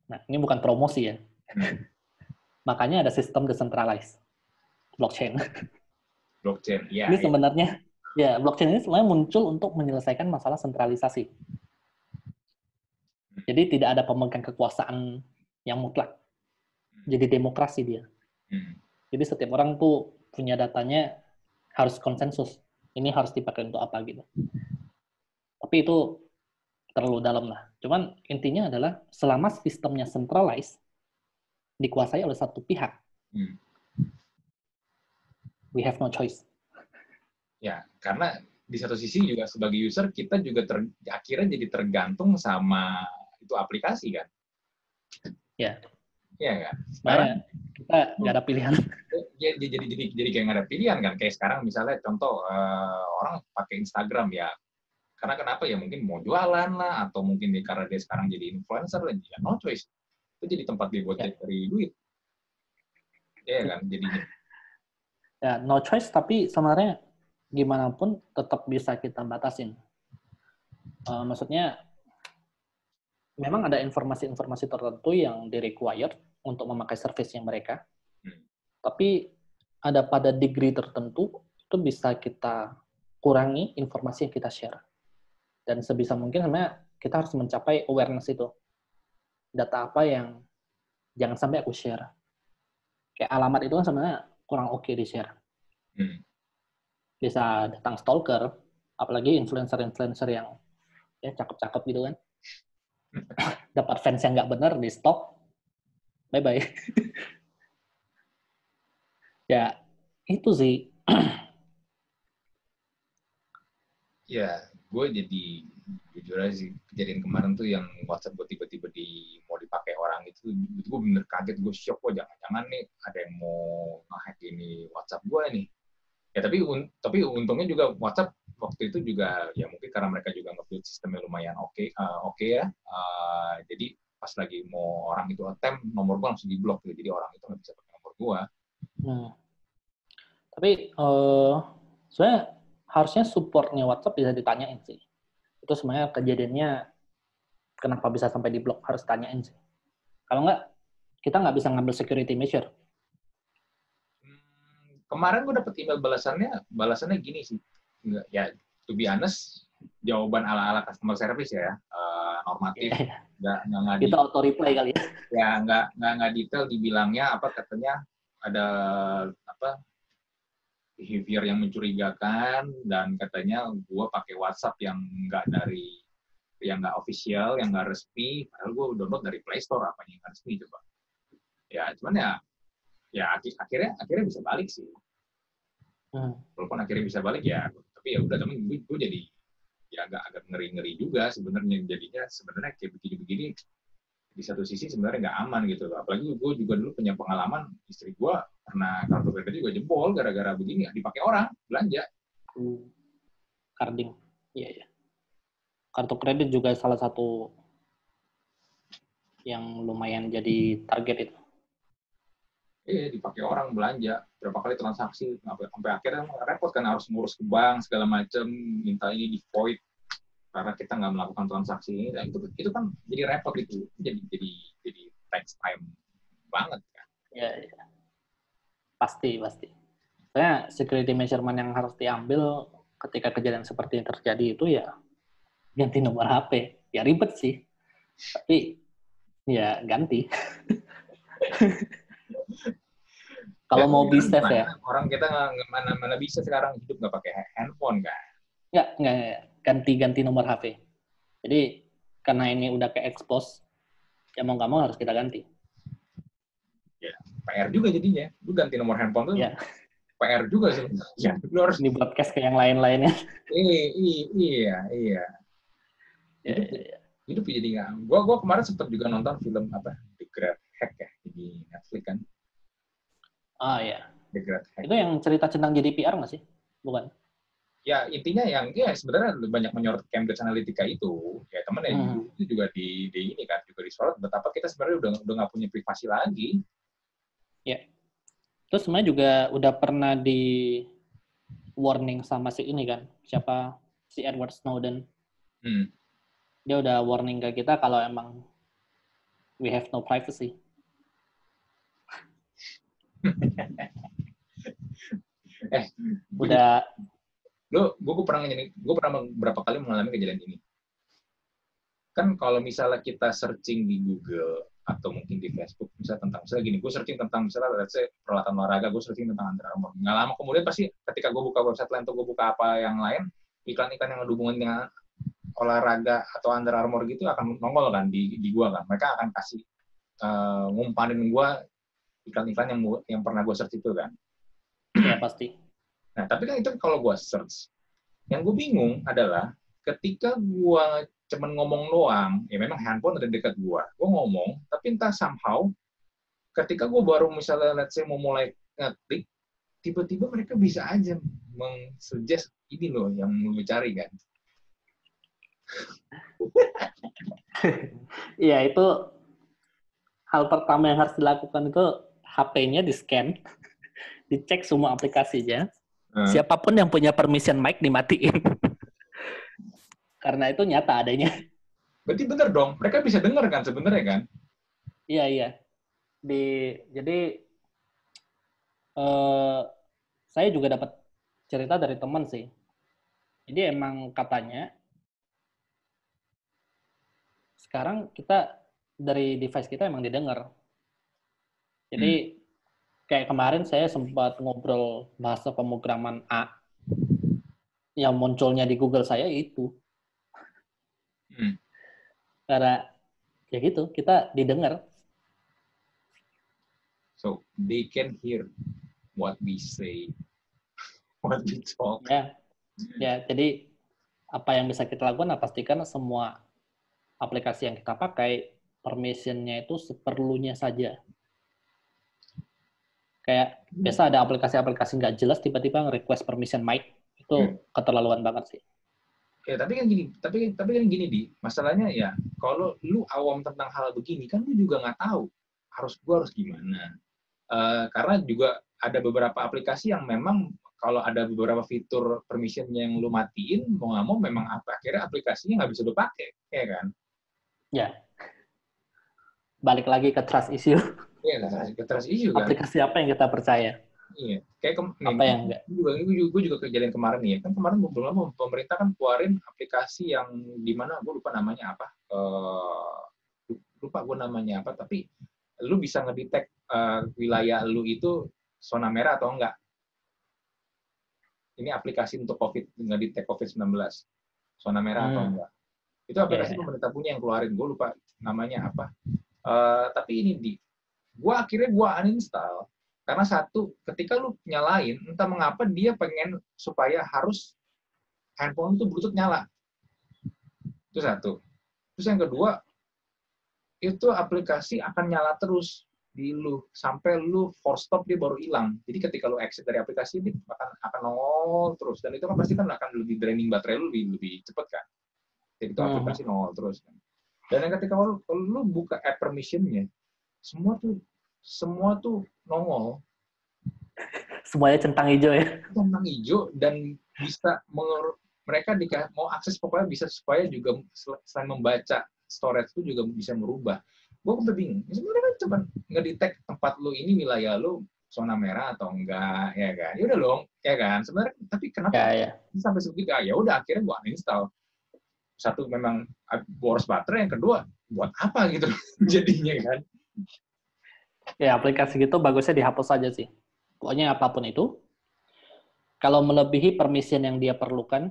nah ini bukan promosi ya. Hmm. Makanya ada sistem decentralized blockchain. Blockchain, ya. Ini ya. sebenarnya Ya, blockchain ini sebenarnya muncul untuk menyelesaikan masalah sentralisasi. Jadi tidak ada pemegang kekuasaan yang mutlak. Jadi demokrasi dia. Hmm. Jadi setiap orang tuh punya datanya harus konsensus. Ini harus dipakai untuk apa gitu. Tapi itu terlalu dalam lah. Cuman intinya adalah selama sistemnya centralized, dikuasai oleh satu pihak, hmm. we have no choice. Ya, karena di satu sisi juga sebagai user kita juga ter, akhirnya jadi tergantung sama itu aplikasi kan. Ya. Iya kan? Sekarang kita nggak ada pilihan. Ya, jadi jadi jadi jadi kayak nggak ada pilihan kan. Kayak sekarang misalnya contoh uh, orang pakai Instagram ya. Karena kenapa ya mungkin mau jualan lah atau mungkin dia, karena dia sekarang jadi influencer lah ya no choice. Itu jadi tempat dia buat cari duit. Iya kan? Jadi ya no choice tapi sebenarnya gimana pun tetap bisa kita batasin. Uh, maksudnya memang ada informasi-informasi tertentu yang di required untuk memakai service yang mereka, hmm. tapi ada pada degree tertentu itu bisa kita kurangi informasi yang kita share. Dan sebisa mungkin sebenarnya kita harus mencapai awareness itu. Data apa yang jangan sampai aku share. Kayak alamat itu kan sebenarnya kurang oke okay di share. Hmm bisa datang stalker, apalagi influencer-influencer yang ya cakep-cakep gitu kan. Dapat fans yang nggak bener di stok, bye-bye. ya, itu sih. ya, gue jadi jujur aja sih kejadian kemarin tuh yang WhatsApp gue tiba-tiba di mau dipakai orang itu, itu gue bener kaget gue shock gue jangan-jangan nih ada yang mau ngehack ini WhatsApp gue nih ya tapi un, tapi untungnya juga WhatsApp waktu itu juga ya mungkin karena mereka juga nge-build sistemnya lumayan oke okay, uh, oke okay ya uh, jadi pas lagi mau orang itu attempt nomor gua langsung diblok gitu jadi orang itu nggak bisa pakai nomor gua Hmm. Tapi uh, sebenarnya harusnya supportnya WhatsApp bisa ditanyain sih. Itu sebenarnya kejadiannya kenapa bisa sampai di blok harus tanyain sih. Kalau enggak, kita nggak bisa ngambil security measure. Hmm, kemarin gue dapet email balasannya, balasannya gini sih. Enggak, ya, to be honest, jawaban ala-ala customer service ya, uh, normatif. Yeah, yeah. Nggak, nggak, Kita di, auto reply kali ya. Ya, nggak, nggak, nggak detail dibilangnya apa katanya ada apa behavior yang mencurigakan dan katanya gue pakai WhatsApp yang nggak dari yang nggak official, yang nggak resmi, padahal gue download dari Play Store apa yang nggak resmi coba. Ya cuman ya ya akhirnya akhirnya bisa balik sih. Hmm. Walaupun akhirnya bisa balik ya, tapi ya udah temen gue, gue jadi ya agak agak ngeri ngeri juga sebenarnya jadinya sebenarnya kayak begini begini di satu sisi sebenarnya nggak aman gitu loh. Apalagi gue juga dulu punya pengalaman istri gue karena kartu kredit juga jebol gara-gara begini dipakai orang belanja. Hmm. Karding, iya ya. Kartu kredit juga salah satu yang lumayan jadi target itu. Iya, dipakai orang belanja berapa kali transaksi sampai, sampai akhirnya repot kan harus ngurus ke bank segala macam, minta ini di void karena kita nggak melakukan transaksi dan itu itu kan jadi repot itu jadi jadi jadi takes time banget kan. Ya, ya. pasti pasti. Saya security measurement yang harus diambil ketika kejadian seperti yang terjadi itu ya ganti nomor HP ya ribet sih. Tapi ya ganti. Kalau ya, mau bisnis ya. Orang kita nggak mana mana bisa sekarang hidup nggak pakai handphone kan? Nggak, nggak, ganti-ganti nomor HP. Jadi karena ini udah ke expose, ya mau nggak mau harus kita ganti. Ya, PR juga jadinya. Lu ganti nomor handphone tuh. Ya. PR juga sih. Ya, lu harus di broadcast ke yang lain-lainnya. Iya, iya, iya. Ya, hidup, ya, ya. hidup jadi nggak. Gua, gua kemarin sempet juga nonton film apa The Great Hack ya di Netflix kan. Ah ya. The Great Hack. Itu yang cerita tentang GDPR nggak sih? Bukan? Ya intinya yang ya sebenarnya banyak menyorot Cambridge Analytica itu. Ya teman ya hmm. itu juga di, di ini kan juga disorot betapa kita sebenarnya udah udah nggak punya privasi lagi. Ya. Terus sebenarnya juga udah pernah di warning sama si ini kan siapa? Si Edward Snowden. Hmm. dia udah warning ke kita kalau emang we have no privacy. Eh udah lo gue pernah ini gue pernah beberapa kali mengalami kejadian ini. Kan kalau misalnya kita searching di Google atau mungkin di Facebook misalnya tentang misalnya gini gue searching tentang misalnya let's say peralatan olahraga gue searching tentang Under Armour. Nggak lama kemudian pasti ketika gue buka website lain atau gue buka apa yang lain iklan-iklan yang ada hubungan dengan olahraga atau Under Armour gitu akan nongol kan di di gue kan. Mereka akan kasih uh, ngumpanin gue iklan-iklan yang yang pernah gue search itu kan. Ya pasti Nah, tapi kan itu kalau gue search. Yang gue bingung adalah ketika gue cuman ngomong doang, ya memang handphone ada dekat gue. Gue ngomong, tapi entah somehow, ketika gue baru misalnya, let's say, mau mulai ngetik, tiba-tiba mereka bisa aja mengsuggest ini loh yang mau cari kan. Iya, itu hal pertama yang harus dilakukan itu HP-nya di-scan, dicek semua aplikasinya, Hmm. Siapa pun yang punya permission mic dimatiin. Karena itu nyata adanya. Berarti bener dong, mereka bisa dengar kan sebenarnya kan? Iya iya. Di jadi uh, saya juga dapat cerita dari teman sih. Jadi emang katanya sekarang kita dari device kita emang didengar. Jadi hmm kayak kemarin saya sempat ngobrol bahasa pemrograman A yang munculnya di Google saya itu. Hmm. Karena ya gitu, kita didengar. So they can hear what we say, what we talk. Ya, ya jadi apa yang bisa kita lakukan, nah pastikan semua aplikasi yang kita pakai permissionnya itu seperlunya saja kayak hmm. biasa ada aplikasi-aplikasi nggak jelas tiba-tiba nge-request permission mic itu hmm. keterlaluan banget sih. Ya, tapi kan gini, tapi tapi kan gini di masalahnya ya kalau lu awam tentang hal begini kan lu juga nggak tahu harus gua harus gimana. Uh, karena juga ada beberapa aplikasi yang memang kalau ada beberapa fitur permission yang lu matiin, mau nggak mau memang apa akhirnya aplikasinya nggak bisa lu pakai, ya kan? Ya. Balik lagi ke trust issue. Iya, trust issue kan. Aplikasi apa yang kita percaya? Iya, kayak ke, apa yang enggak? Juga, gue juga kejadian kemarin nih, ya. kan kemarin belum lama pemerintah kan keluarin aplikasi yang di mana gue lupa namanya apa, uh, lupa gue namanya apa, tapi lu bisa ngedetek uh, wilayah lu itu zona merah atau enggak. Ini aplikasi untuk COVID, ngedetek COVID-19, zona merah hmm. atau enggak. Itu aplikasi yeah, yeah. pemerintah punya yang keluarin, gue lupa namanya apa. Uh, tapi ini di, gue akhirnya gue uninstall karena satu, ketika lu nyalain, entah mengapa dia pengen supaya harus handphone itu bluetooth nyala. Itu satu. Terus yang kedua, itu aplikasi akan nyala terus di lu sampai lu force stop dia baru hilang. Jadi ketika lu exit dari aplikasi ini akan akan nol terus dan itu kan pasti kan akan lebih draining baterai lu lebih lebih cepet kan. Jadi itu hmm. aplikasi nol terus kan. Dan yang ketika lu, lu buka app permissionnya, semua tuh semua tuh nongol. Semuanya centang hijau ya? Centang hijau dan bisa mereka dikasih mau akses pokoknya bisa supaya juga selain membaca storage itu juga bisa merubah. Gue udah bingung. Ya, sebenarnya kan cuma ngedetect tempat lu ini wilayah lu zona merah atau enggak ya kan ya udah dong ya kan sebenarnya tapi kenapa ya, ya. sampai segitu ya udah akhirnya gua uninstall satu memang boros baterai yang kedua buat apa gitu jadinya kan Ya, aplikasi gitu bagusnya dihapus saja sih. Pokoknya apa pun itu, kalau melebihi permission yang dia perlukan,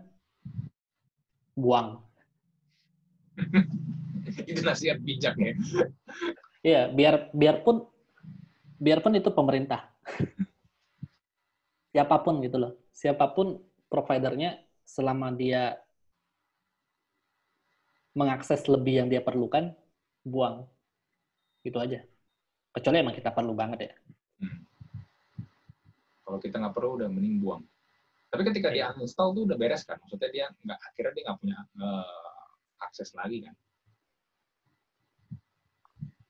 buang. itu nasihat bijak ya. Iya, biar biarpun biarpun itu pemerintah. Siapa pun gitu loh. Siapa pun providernya selama dia mengakses lebih yang dia perlukan, buang. Gitu aja. Kecuali emang kita perlu banget ya. Hmm. Kalau kita nggak perlu udah mending buang. Tapi ketika dia iya. uninstall tuh udah beres kan? Maksudnya dia nggak akhirnya dia nggak punya uh, akses lagi kan?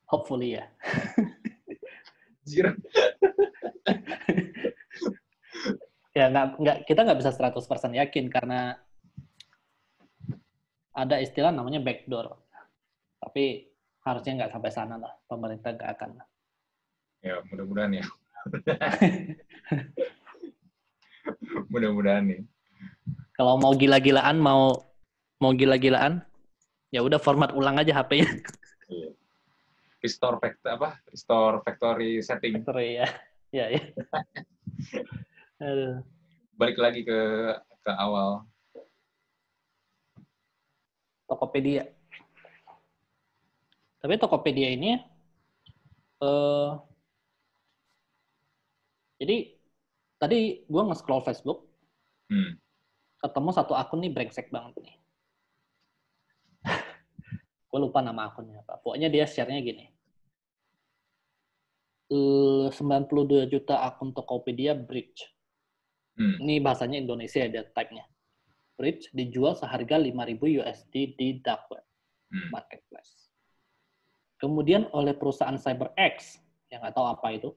Hopefully ya. ya nggak nggak kita nggak bisa 100% yakin karena ada istilah namanya backdoor. Tapi harusnya nggak sampai sana lah. Pemerintah nggak akan. Ya, mudah-mudahan ya. mudah-mudahan nih. Kalau mau gila-gilaan, mau mau gila-gilaan, ya udah format ulang aja HP-nya. Iya. Restore factor apa? Restore factory setting. Factory ya. Ya, ya. Aduh. Balik lagi ke ke awal. Tokopedia. Tapi Tokopedia ini uh, jadi tadi gue nge-scroll Facebook, hmm. ketemu satu akun nih brengsek banget nih. gue lupa nama akunnya apa. Pokoknya dia share-nya gini. 92 juta akun Tokopedia bridge. Hmm. Ini bahasanya Indonesia ada tag-nya. Bridge dijual seharga 5.000 USD di dark web hmm. marketplace. Kemudian oleh perusahaan CyberX, yang nggak tahu apa itu,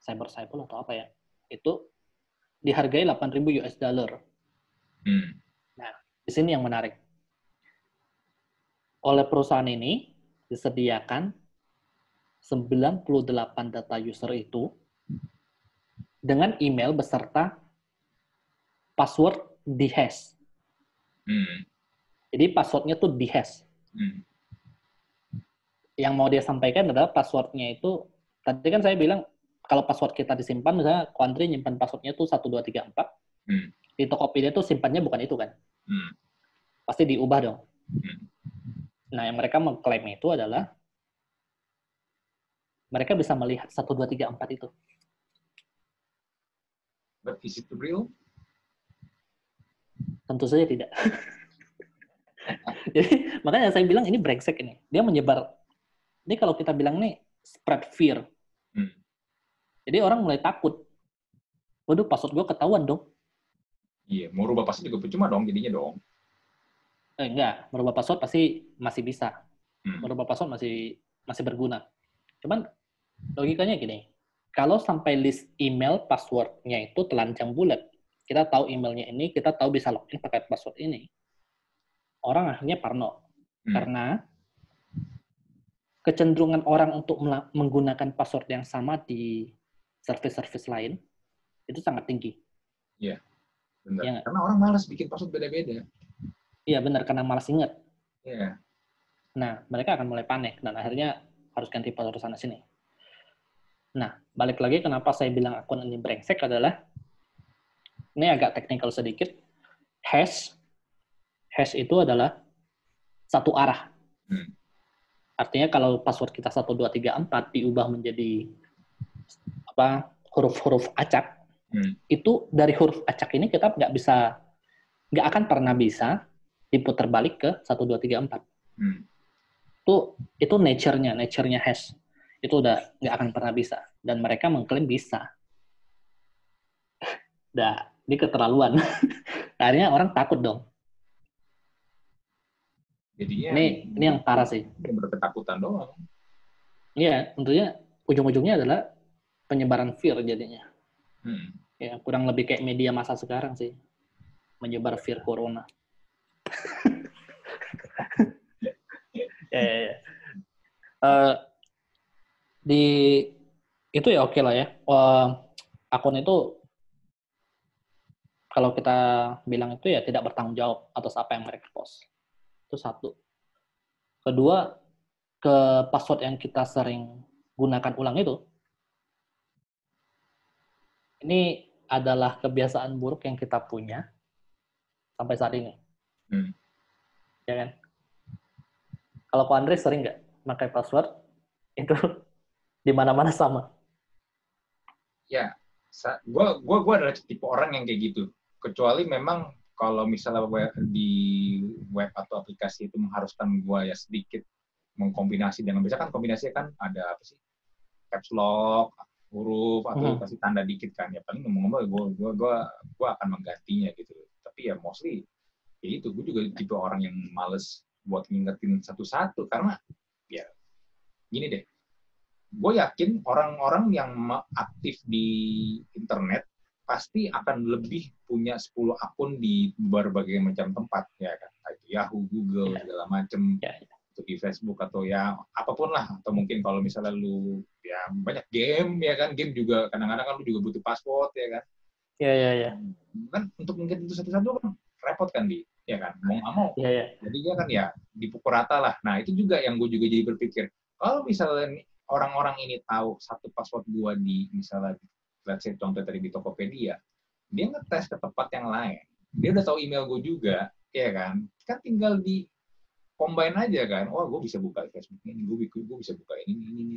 cyber cyber atau apa ya itu dihargai 8.000 US dollar. Hmm. Nah, di sini yang menarik. Oleh perusahaan ini disediakan 98 data user itu dengan email beserta password dihash. Hmm. Jadi passwordnya tuh dihash. Hmm. Yang mau dia sampaikan adalah passwordnya itu, tadi kan saya bilang kalau password kita disimpan, misalnya Quandri nyimpan passwordnya tuh 1234, hmm. di Tokopedia tuh simpannya bukan itu kan. Hmm. Pasti diubah dong. Hmm. Nah, yang mereka mengklaim itu adalah mereka bisa melihat 1234 itu. But is it real? Tentu saja tidak. Jadi makanya saya bilang ini brengsek ini. Dia menyebar. Ini kalau kita bilang nih spread fear. Hmm. Jadi orang mulai takut. Waduh, password gue ketahuan dong. Iya, mau rubah password juga percuma dong jadinya dong. Eh, enggak, merubah password pasti masih bisa. Hmm. Merubah password masih masih berguna. Cuman logikanya gini, kalau sampai list email passwordnya itu telanjang bulat, kita tahu emailnya ini, kita tahu bisa login pakai password ini, orang akhirnya parno. Hmm. Karena kecenderungan orang untuk menggunakan password yang sama di service-service lain itu sangat tinggi. Iya, benar. Ya, karena orang malas bikin password beda-beda. Iya benar, karena malas ingat. Iya. Nah, mereka akan mulai panik dan akhirnya harus ganti password sana sini. Nah, balik lagi kenapa saya bilang akun ini brengsek adalah ini agak teknikal sedikit. Hash hash itu adalah satu arah. Hmm. Artinya kalau password kita 1234 diubah menjadi apa huruf-huruf acak, hmm. itu dari huruf acak ini kita nggak bisa, nggak akan pernah bisa diputar balik ke 1234. Hmm. Itu itu nature-nya, nature-nya hash. Itu udah nggak akan pernah bisa. Dan mereka mengklaim bisa. Dah, ini keterlaluan. Akhirnya orang takut dong. Jadinya ini ini yang parah sih. Berketakutan doang. Iya, tentunya ujung-ujungnya adalah penyebaran fear jadinya. Hmm. Ya, kurang lebih kayak media masa sekarang sih. Menyebar fear corona. ya, ya, ya. Uh, di itu ya oke okay lah ya. Uh, akun itu kalau kita bilang itu ya tidak bertanggung jawab atas apa yang mereka post. Itu satu. Kedua, ke password yang kita sering gunakan ulang itu, ini adalah kebiasaan buruk yang kita punya sampai saat ini. Hmm. Ya kan? Kalau Pak Andre sering nggak pakai password, itu di mana-mana sama. Ya, gue gua, gua adalah tipe orang yang kayak gitu. Kecuali memang kalau misalnya web, di web atau aplikasi itu mengharuskan gue ya sedikit mengkombinasi dengan biasa kan kombinasinya kan ada apa sih? Caps lock huruf atau hmm. kasih tanda dikit kan. Ya paling ngomong-ngomong gue gue gue gue akan menggantinya gitu. Tapi ya mostly ya itu gue juga tipe orang yang males buat ngingetin satu-satu. Karena ya gini deh. Gue yakin orang-orang yang aktif di internet pasti akan lebih punya 10 akun di berbagai macam tempat ya kan? Itu Yahoo, Google ya. segala macam ya, ya. untuk di Facebook atau ya apa pun lah. Atau mungkin kalau misalnya lu ya banyak game ya kan? Game juga kadang-kadang kan lu juga butuh password ya kan? Ya ya ya. Kan untuk mungkin itu satu-satu kan repot kan di? Ya kan? Mau nggak mau. Ya, ya. jadi ya kan ya dipukul rata lah. Nah itu juga yang gue juga jadi berpikir. Kalau misalnya orang-orang ini tahu satu password gua di misalnya let's say contoh tadi di Tokopedia, dia ngetes ke tempat yang lain. Dia udah tahu email gue juga, ya kan? Kan tinggal di combine aja kan. Oh, gue bisa buka Facebook ini, gue, gue bisa buka ini, ini, ini.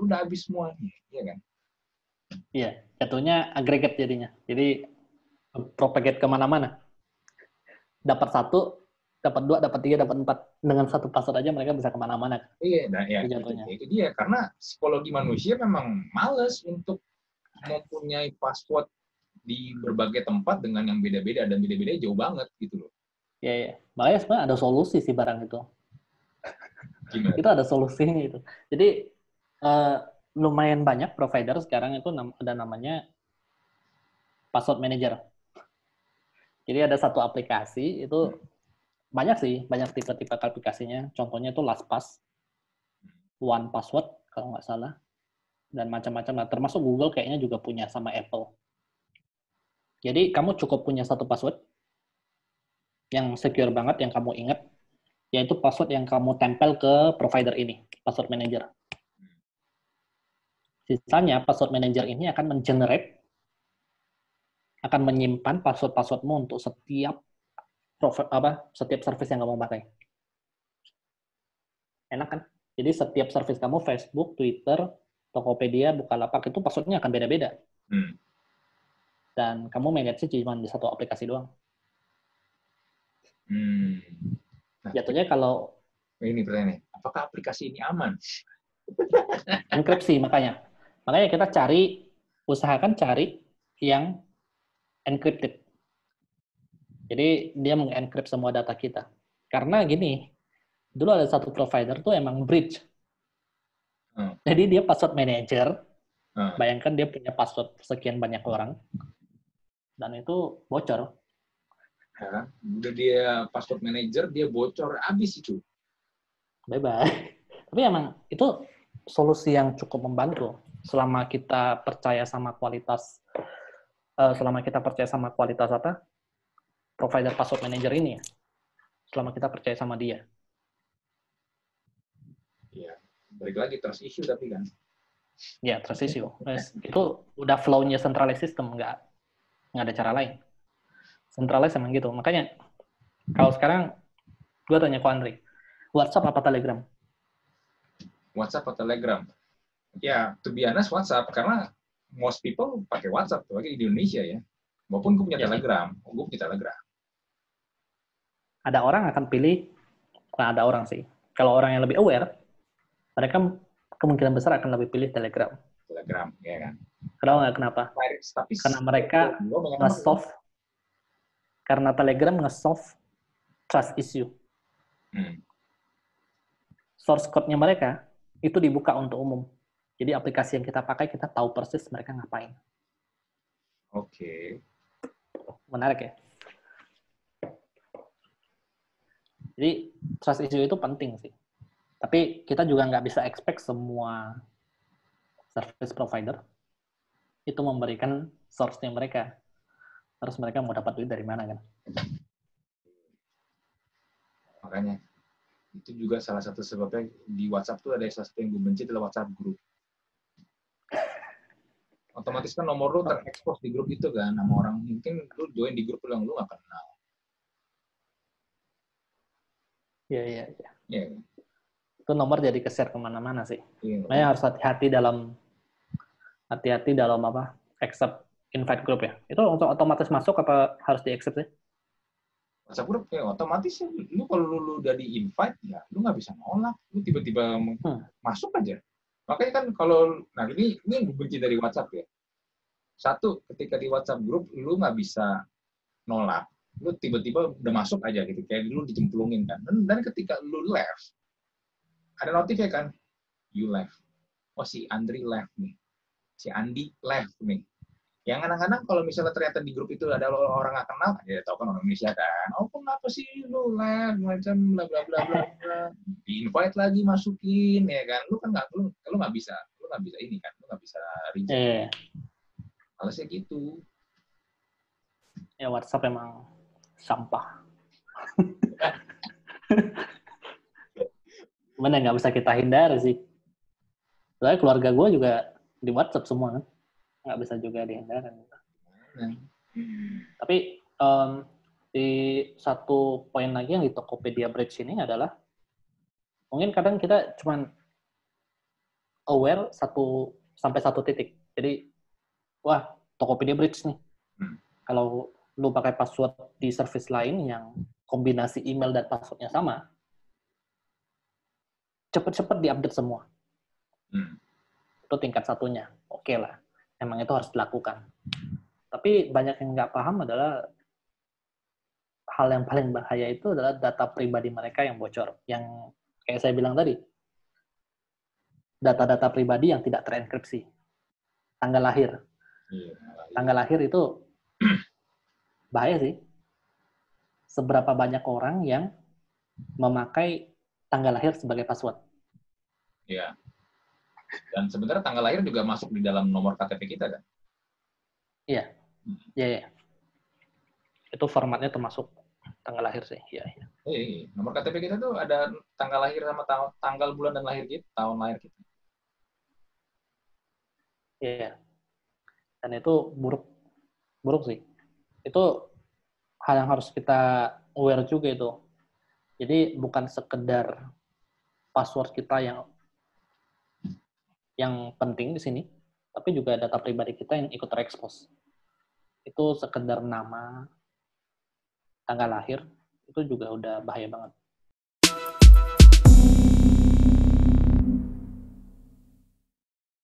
Udah habis semuanya, ya kan? Iya, jatuhnya agregat jadinya. Jadi propagate ke mana-mana. Dapat satu, dapat dua, dapat tiga, dapat empat. Dengan satu password aja mereka bisa ke mana-mana. Iya, nah, ya, itu, itu dia. Karena psikologi manusia memang males untuk mempunyai password di berbagai tempat dengan yang beda-beda dan beda-beda jauh banget gitu loh. Iya, ya. Makanya sebenarnya ada solusi sih barang itu. Gimana? itu ada solusinya itu. Jadi uh, lumayan banyak provider sekarang itu ada namanya password manager. Jadi ada satu aplikasi itu hmm. banyak sih, banyak tipe-tipe aplikasinya. Contohnya itu LastPass, One Password kalau nggak salah dan macam-macam. Nah, termasuk Google kayaknya juga punya sama Apple. Jadi kamu cukup punya satu password yang secure banget, yang kamu ingat, yaitu password yang kamu tempel ke provider ini, password manager. Sisanya password manager ini akan mengenerate, akan menyimpan password-passwordmu untuk setiap apa setiap service yang kamu pakai. Enak kan? Jadi setiap service kamu Facebook, Twitter, Tokopedia, Bukalapak itu passwordnya akan beda-beda. Hmm. Dan kamu manage cuma di satu aplikasi doang. Hmm. Nah, Jatuhnya kalau ini pertanyaan, apakah aplikasi ini aman? enkripsi makanya. Makanya kita cari, usahakan cari yang encrypted. Jadi dia mengencrypt semua data kita. Karena gini, dulu ada satu provider tuh emang bridge Hmm. Jadi dia password manager, Hmm. Bayangkan dia punya password sekian banyak orang, dan itu bocor. Ya kan? Udah dia password manager, dia bocor, habis itu. Bye-bye. Tapi emang itu solusi yang cukup membantu selama kita percaya sama kualitas uh, selama kita percaya sama kualitas apa provider password manager ini ya selama kita percaya sama dia ya balik lagi trust issue tapi kan. Ya trust issue. Itu udah flow-nya centralized system nggak nggak ada cara lain. Centralized emang gitu. Makanya kalau sekarang gue tanya ke Andre WhatsApp apa Telegram? WhatsApp atau Telegram? Ya to be honest WhatsApp. Karena most people pakai WhatsApp tuh lagi di Indonesia ya. Maupun gue punya ya, Telegram gue punya Telegram. Ada orang akan pilih, nah ada orang sih. Kalau orang yang lebih aware, mereka kemungkinan besar akan lebih pilih Telegram. Telegram, ya kan. Kenapa nggak kenapa? Tapi karena mereka nge-solve, karena Telegram nge-solve trust issue. Hmm. Source code-nya mereka itu dibuka untuk umum. Jadi aplikasi yang kita pakai, kita tahu persis mereka ngapain. Oke. Okay. Menarik ya? Jadi trust issue itu penting sih. Tapi kita juga nggak bisa expect semua service provider itu memberikan source-nya mereka. Terus mereka mau dapat duit dari mana kan? Makanya itu juga salah satu sebabnya di WhatsApp tuh ada sesuatu yang gue benci adalah WhatsApp group. Otomatis kan nomor lu terekspos di grup itu kan sama orang mungkin lu join di grup yang lu nggak kenal Iya, iya, iya. Yeah. Itu nomor jadi ke-share ke mana-mana sih. Yeah. Makanya harus hati-hati dalam hati-hati dalam apa? Accept invite group ya. Itu untuk otomatis masuk apa harus di-accept sih? WhatsApp group ya otomatis ya. Lu kalau lu, lu udah di-invite ya lu nggak bisa nolak. Lu tiba-tiba hmm. masuk aja. Makanya kan kalau nah ini ini yang gue benci dari WhatsApp ya. Satu, ketika di WhatsApp group lu nggak bisa nolak lu tiba-tiba udah masuk aja gitu kayak lu dicemplungin kan dan, dan ketika lu left ada notif ya kan? You left. Oh si Andri left nih. Si Andi left nih. Yang kadang-kadang kalau misalnya ternyata di grup itu ada orang nggak kenal ya tau kan orang Indonesia kan. Oh kenapa sih lu left? Macam bla bla bla bla bla. Di invite lagi masukin ya kan. Lu kan nggak lu lu nggak bisa lu nggak bisa ini kan. Lu nggak bisa reject. Eh. Alasnya gitu. Ya WhatsApp emang sampah. Mana nggak bisa kita hindari sih. Soalnya keluarga gue juga di WhatsApp semua kan. Nggak bisa juga dihindari. Hmm. Tapi um, di satu poin lagi yang di Tokopedia Bridge ini adalah mungkin kadang kita cuman aware satu sampai satu titik. Jadi, wah Tokopedia Bridge nih. Hmm. Kalau lu pakai password di service lain yang kombinasi email dan passwordnya sama, cepet-cepet diupdate semua. Hmm. Itu tingkat satunya. Oke okay lah, emang itu harus dilakukan. Tapi banyak yang nggak paham adalah hal yang paling bahaya itu adalah data pribadi mereka yang bocor. Yang kayak saya bilang tadi, data-data pribadi yang tidak terenkripsi. Tanggal lahir. Iya, Tanggal lahir itu bahaya sih. Seberapa banyak orang yang memakai tanggal lahir sebagai password. Iya. Dan sebenarnya tanggal lahir juga masuk di dalam nomor KTP kita kan? Iya. Hmm. Iya, iya. Itu formatnya termasuk tanggal lahir sih. Iya, iya. Iya, iya. Nomor KTP kita tuh ada tanggal lahir sama tanggal bulan dan lahir kita, tahun lahir kita. Iya. Dan itu buruk buruk sih itu hal yang harus kita aware juga itu. Jadi bukan sekedar password kita yang yang penting di sini, tapi juga data pribadi kita yang ikut terekspos. Itu sekedar nama, tanggal lahir, itu juga udah bahaya banget.